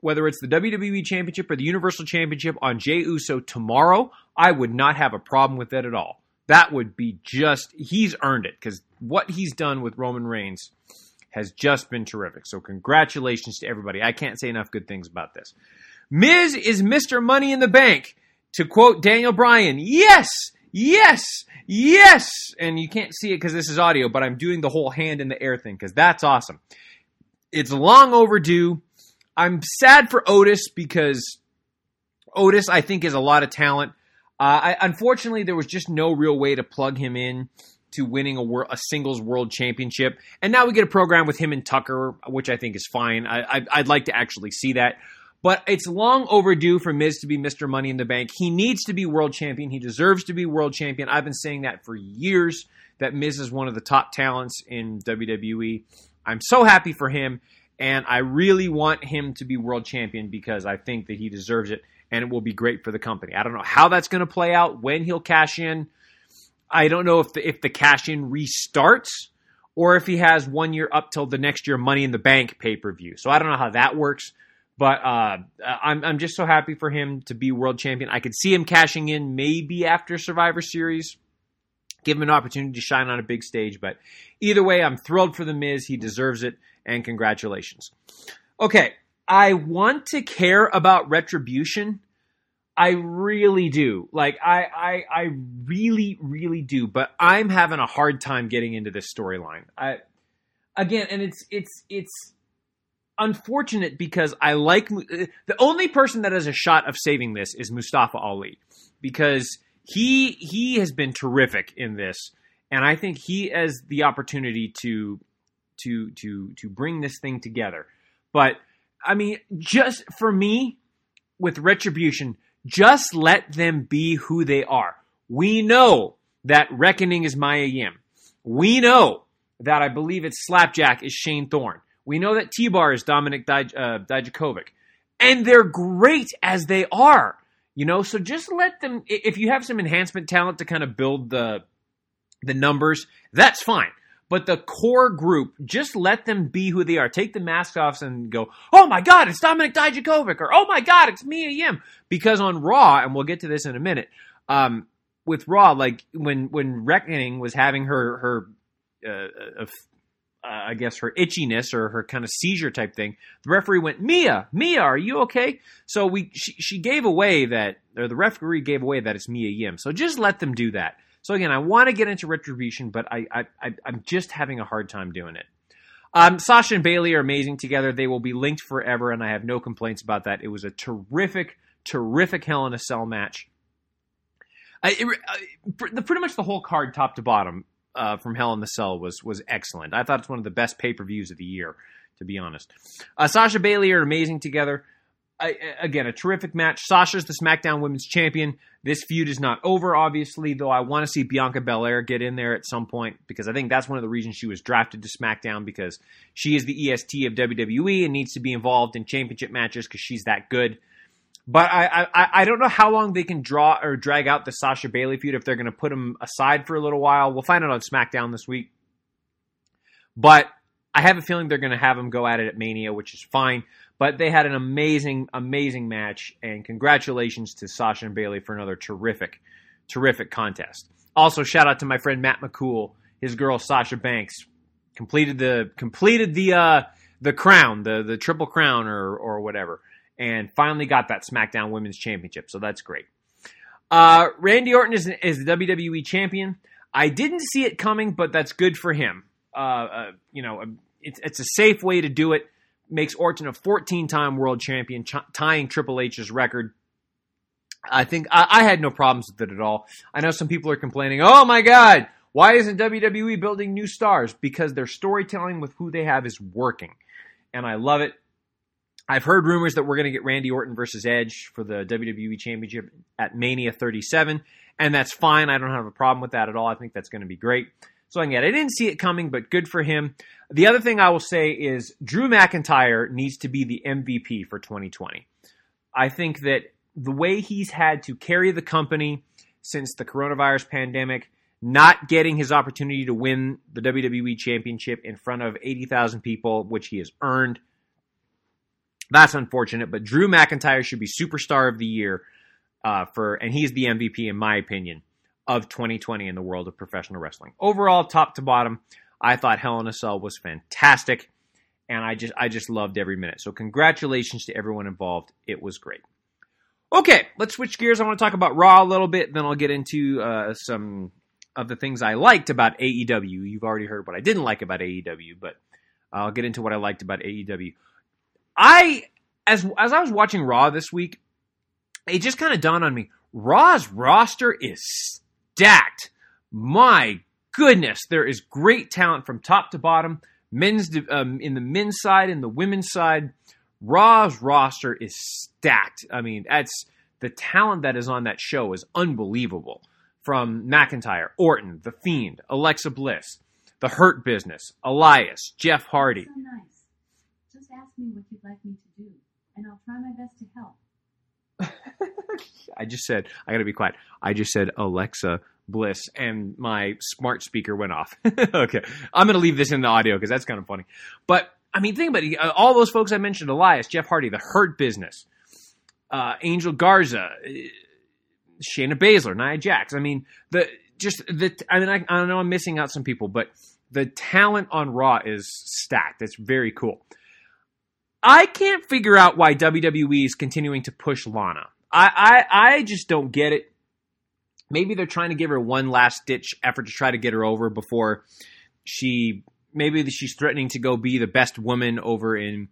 whether it's the WWE Championship or the Universal Championship, on Jey Uso tomorrow, I would not have a problem with that at all. That would be just, he's earned it because what he's done with Roman Reigns has just been terrific. So, congratulations to everybody. I can't say enough good things about this. Miz is Mr. Money in the Bank. To quote Daniel Bryan, yes, yes, yes. And you can't see it because this is audio, but I'm doing the whole hand in the air thing because that's awesome. It's long overdue. I'm sad for Otis because Otis, I think, is a lot of talent. Uh, I, unfortunately, there was just no real way to plug him in to winning a, wor- a singles world championship. And now we get a program with him and Tucker, which I think is fine. I, I'd like to actually see that. But it's long overdue for Miz to be Mr. Money in the Bank. He needs to be world champion. He deserves to be world champion. I've been saying that for years that Miz is one of the top talents in WWE. I'm so happy for him, and I really want him to be world champion because I think that he deserves it, and it will be great for the company. I don't know how that's going to play out, when he'll cash in. I don't know if the if the cash in restarts or if he has one year up till the next year Money in the Bank pay per view. So I don't know how that works, but uh, I'm I'm just so happy for him to be world champion. I could see him cashing in maybe after Survivor Series, give him an opportunity to shine on a big stage. But either way, I'm thrilled for the Miz. He deserves it, and congratulations. Okay, I want to care about retribution I really do. Like I, I, I really, really do. But I'm having a hard time getting into this storyline. I, again, and it's, it's, it's unfortunate because I like uh, the only person that has a shot of saving this is Mustafa Ali because he, he has been terrific in this, and I think he has the opportunity to, to, to, to bring this thing together. But I mean, just for me, with retribution just let them be who they are. We know that Reckoning is Mia Yim. We know that I believe it's Slapjack is Shane Thorne. We know that T Bar is Dominic Dij- uh, Dijakovic. And they're great as they are. You know, so just let them if you have some enhancement talent to kind of build the the numbers, that's fine. But the core group, just let them be who they are. Take the masks off and go, oh my God, it's Dominic Dijakovic, or oh my God, it's Mia Yim. Because on Raw, and we'll get to this in a minute, um, with Raw, like when when Reckoning was having her her uh, uh, I guess her itchiness or her kind of seizure type thing, the referee went, "Mia, Mia, are you okay?" So we she, she gave away that, or the referee gave away that it's Mia Yim. So just let them do that. So again, I want to get into retribution, but I, I, I I'm just having a hard time doing it. Um, Sasha and Bayley are amazing together. They will be linked forever, and I have no complaints about that. It was a terrific, terrific Hell in a Cell match. I, it, uh, pretty much the whole card, top to bottom, uh, from Hell in the Cell was was excellent. I thought it's one of the best pay per views of the year, to be honest. Uh, Sasha Bayley are amazing together. Again, a terrific match. Sasha's the SmackDown Women's Champion. This feud is not over, obviously, though I want to see Bianca Belair get in there at some point because I think that's one of the reasons she was drafted to SmackDown because she is the EST of WWE and needs to be involved in championship matches because she's that good. But I, I I don't know how long they can draw or drag out the Sasha Bayley feud if they're going to put them aside for a little while. We'll find out on SmackDown this week. But I have a feeling they're going to have him go at it at Mania, which is fine. But they had an amazing, amazing match, and congratulations to Sasha and Bayley for another terrific, terrific contest. Also, shout out to my friend Matt McCool, his girl Sasha Banks completed the completed the uh, the crown, the the triple crown or or whatever and finally got that SmackDown Women's Championship. So that's great. Uh, Randy Orton is, is the WWE champion. I didn't see it coming, but that's good for him. Uh, uh, you know, um, it's, it's a safe way to do it. Makes Orton a 14 time world champion, ch- tying Triple H's record. I think I, I had no problems with it at all. I know some people are complaining, oh my God, why isn't WWE building new stars? Because their storytelling with who they have is working. And I love it. I've heard rumors that we're going to get Randy Orton versus Edge for the WWE Championship at Mania 37, and that's fine. I don't have a problem with that at all. I think that's going to be great. So again, I didn't see it coming, but good for him. The other thing I will say is Drew McIntyre needs to be the MVP for 2020. I think that the way he's had to carry the company since the coronavirus pandemic, not getting his opportunity to win the WWE Championship in front of 80,000 people, which he has earned – that's unfortunate, but Drew McIntyre should be superstar of the year uh, for, and he's the MVP in my opinion of 2020 in the world of professional wrestling. Overall, top to bottom, I thought Hell in a Cell was fantastic, and I just I just loved every minute. So congratulations to everyone involved. It was great. Okay, let's switch gears. I want to talk about Raw a little bit, then I'll get into uh, some of the things I liked about AEW. You've already heard what I didn't like about AEW, but I'll get into what I liked about AEW. I as as I was watching Raw this week, it just kind of dawned on me. Raw's roster is stacked. My goodness, there is great talent from top to bottom. Men's um, in the men's side, in the women's side, Raw's roster is stacked. I mean, that's the talent that is on that show is unbelievable. From McIntyre, Orton, The Fiend, Alexa Bliss, The Hurt Business, Elias, Jeff Hardy. So nice. Just ask me what you'd like me to do, and I'll try my best to help. I just said, I gotta be quiet. I just said Alexa Bliss, and my smart speaker went off. okay. I'm gonna leave this in the audio because that's kind of funny. But, I mean, think about it. Uh, all those folks I mentioned Elias, Jeff Hardy, The Hurt Business, uh, Angel Garza, uh, Shayna Baszler, Nia Jax. I mean, the just the. I mean, I, I know I'm missing out some people, but the talent on Raw is stacked. It's very cool. I can't figure out why WWE is continuing to push Lana. I, I, I just don't get it. Maybe they're trying to give her one last ditch effort to try to get her over before she. Maybe she's threatening to go be the best woman over in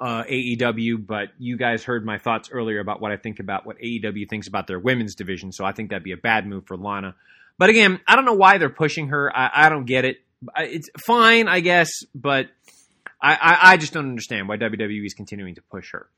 uh, AEW. But you guys heard my thoughts earlier about what I think about what AEW thinks about their women's division. So I think that'd be a bad move for Lana. But again, I don't know why they're pushing her. I, I don't get it. It's fine, I guess, but I, I, I just don't understand why WWE is continuing to push her.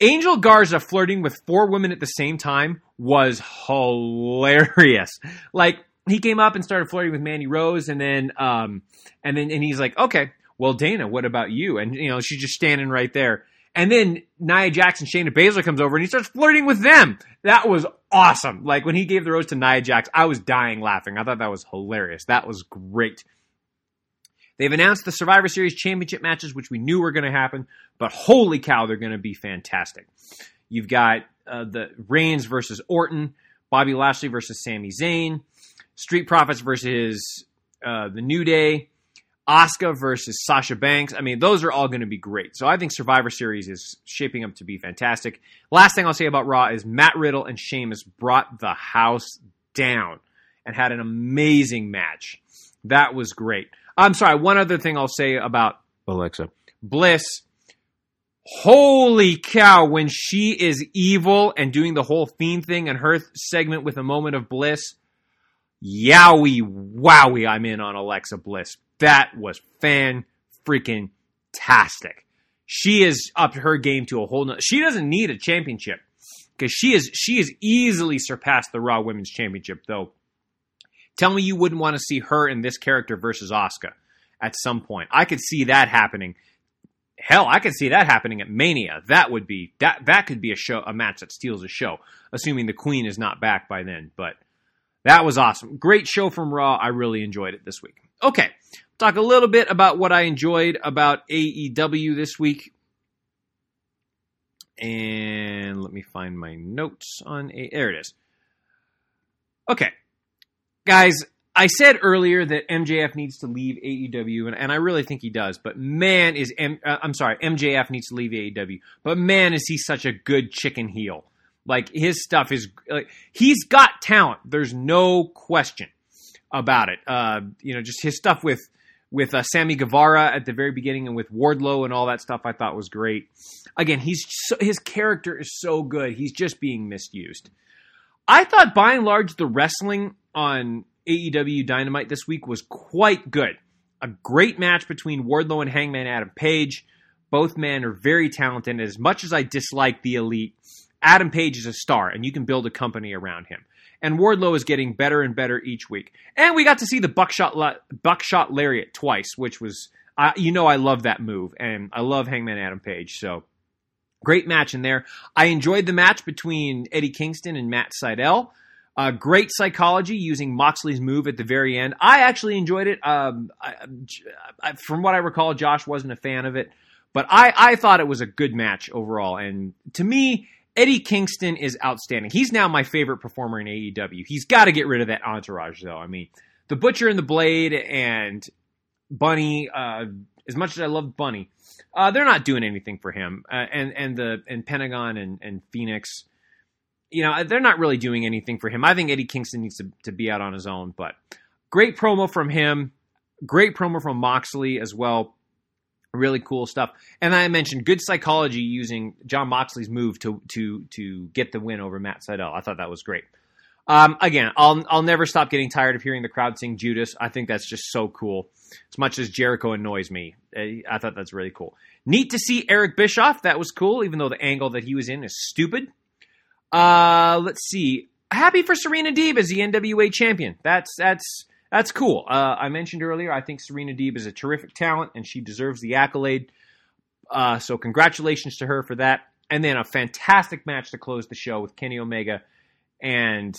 Angel Garza flirting with four women at the same time was hilarious. Like he came up and started flirting with Mandy Rose, and then um, and then and he's like, okay, well Dana, what about you? And you know she's just standing right there. And then Nia Jackson, Shayna Baszler comes over and he starts flirting with them. That was awesome. Like when he gave the rose to Nia Jax, I was dying laughing. I thought that was hilarious. That was great. They've announced the Survivor Series championship matches, which we knew were going to happen, but holy cow, they're going to be fantastic. You've got uh, the Reigns versus Orton, Bobby Lashley versus Sami Zayn, Street Profits versus uh, the New Day, Asuka versus Sasha Banks. I mean, those are all going to be great. So I think Survivor Series is shaping up to be fantastic. Last thing I'll say about Raw is Matt Riddle and Sheamus brought the house down and had an amazing match. That was great. I'm sorry, one other thing I'll say about Alexa Bliss. Holy cow, when she is evil and doing the whole fiend thing and her segment with a moment of bliss, yowie wowie, I'm in on Alexa Bliss. That was fan freaking tastic. She is up her game to a whole nother. She doesn't need a championship because she is she is easily surpassed the Raw Women's Championship. Though, tell me you wouldn't want to see her in this character versus Asuka at some point. I could see that happening. Hell, I could see that happening at Mania. That would be that that could be a show a match that steals a show, assuming the Queen is not back by then. But that was awesome. Great show from Raw. I really enjoyed it this week. Okay, talk a little bit about what I enjoyed about AEW this week. And let me find my notes on a. There it is. Okay, guys, I said earlier that MJF needs to leave AEW, and, and I really think he does. But man, is M, uh, I'm sorry, MJF needs to leave AEW. But man, is he such a good chicken heel? Like his stuff is, like, he's got talent. There's no question about it. Uh, you know, just his stuff with with uh, Sammy Guevara at the very beginning and with Wardlow and all that stuff, I thought was great. Again, he's so, his character is so good. He's just being misused. I thought by and large the wrestling on AEW Dynamite this week was quite good. A great match between Wardlow and Hangman Adam Page. Both men are very talented. As much as I dislike the Elite, Adam Page is a star, and you can build a company around him. And Wardlow is getting better and better each week. And we got to see the buckshot buckshot lariat twice, which was, uh, you know, I love that move, and I love Hangman Adam Page. So great match in there. I enjoyed the match between Eddie Kingston and Matt Sydal. Uh, great psychology using Moxley's move at the very end. I actually enjoyed it. Um, I, I, from what I recall, Josh wasn't a fan of it, but I, I thought it was a good match overall. And to me, Eddie Kingston is outstanding. He's now my favorite performer in AEW. He's got to get rid of that entourage, though. I mean, the Butcher and the Blade and Bunny. Uh, as much as I love Bunny, uh, they're not doing anything for him. Uh, and and the and Pentagon and and Fenix you know, they're not really doing anything for him. I think Eddie Kingston needs to, to be out on his own, but great promo from him. Great promo from Moxley as well. Really cool stuff. And I mentioned good psychology using Jon Moxley's move to to to get the win over Matt Sydal. I thought that was great. Um, again, I'll I'll never stop getting tired of hearing the crowd sing Judas. I think that's just so cool. As much as Jericho annoys me, I thought that's really cool. Neat to see Eric Bischoff. That was cool, even though the angle that he was in is stupid. Uh, let's see. Happy for Serena Deeb as the NWA champion. That's that's that's cool. Uh, I mentioned earlier. I think Serena Deeb is a terrific talent, and she deserves the accolade. Uh, so congratulations to her for that. And then a fantastic match to close the show with Kenny Omega and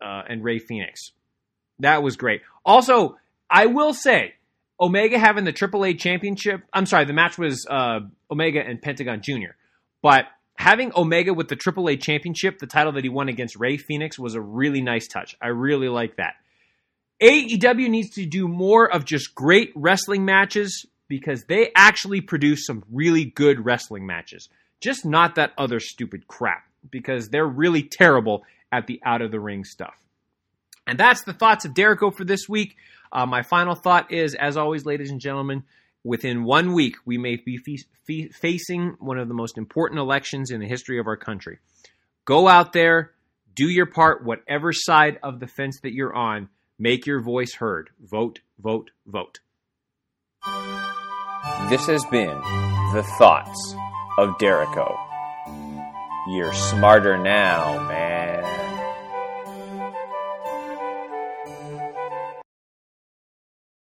uh, and Rey Fenix. That was great. Also, I will say, Omega having the AAA championship. I'm sorry, the match was uh, Omega and Pentagon Jr. But having Omega with the AAA championship, the title that he won against Rey Fenix, was a really nice touch. I really like that. AEW needs to do more of just great wrestling matches because they actually produce some really good wrestling matches. Just not that other stupid crap because they're really terrible at the out of the ring stuff. And that's the thoughts of Dericho for this week. Uh, my final thought is, as always, ladies and gentlemen, within one week, we may be fe- fe- facing one of the most important elections in the history of our country. Go out there, do your part, whatever side of the fence that you're on, make your voice heard. Vote, vote, vote. This has been The Thoughts of Dericho. You're smarter now, man.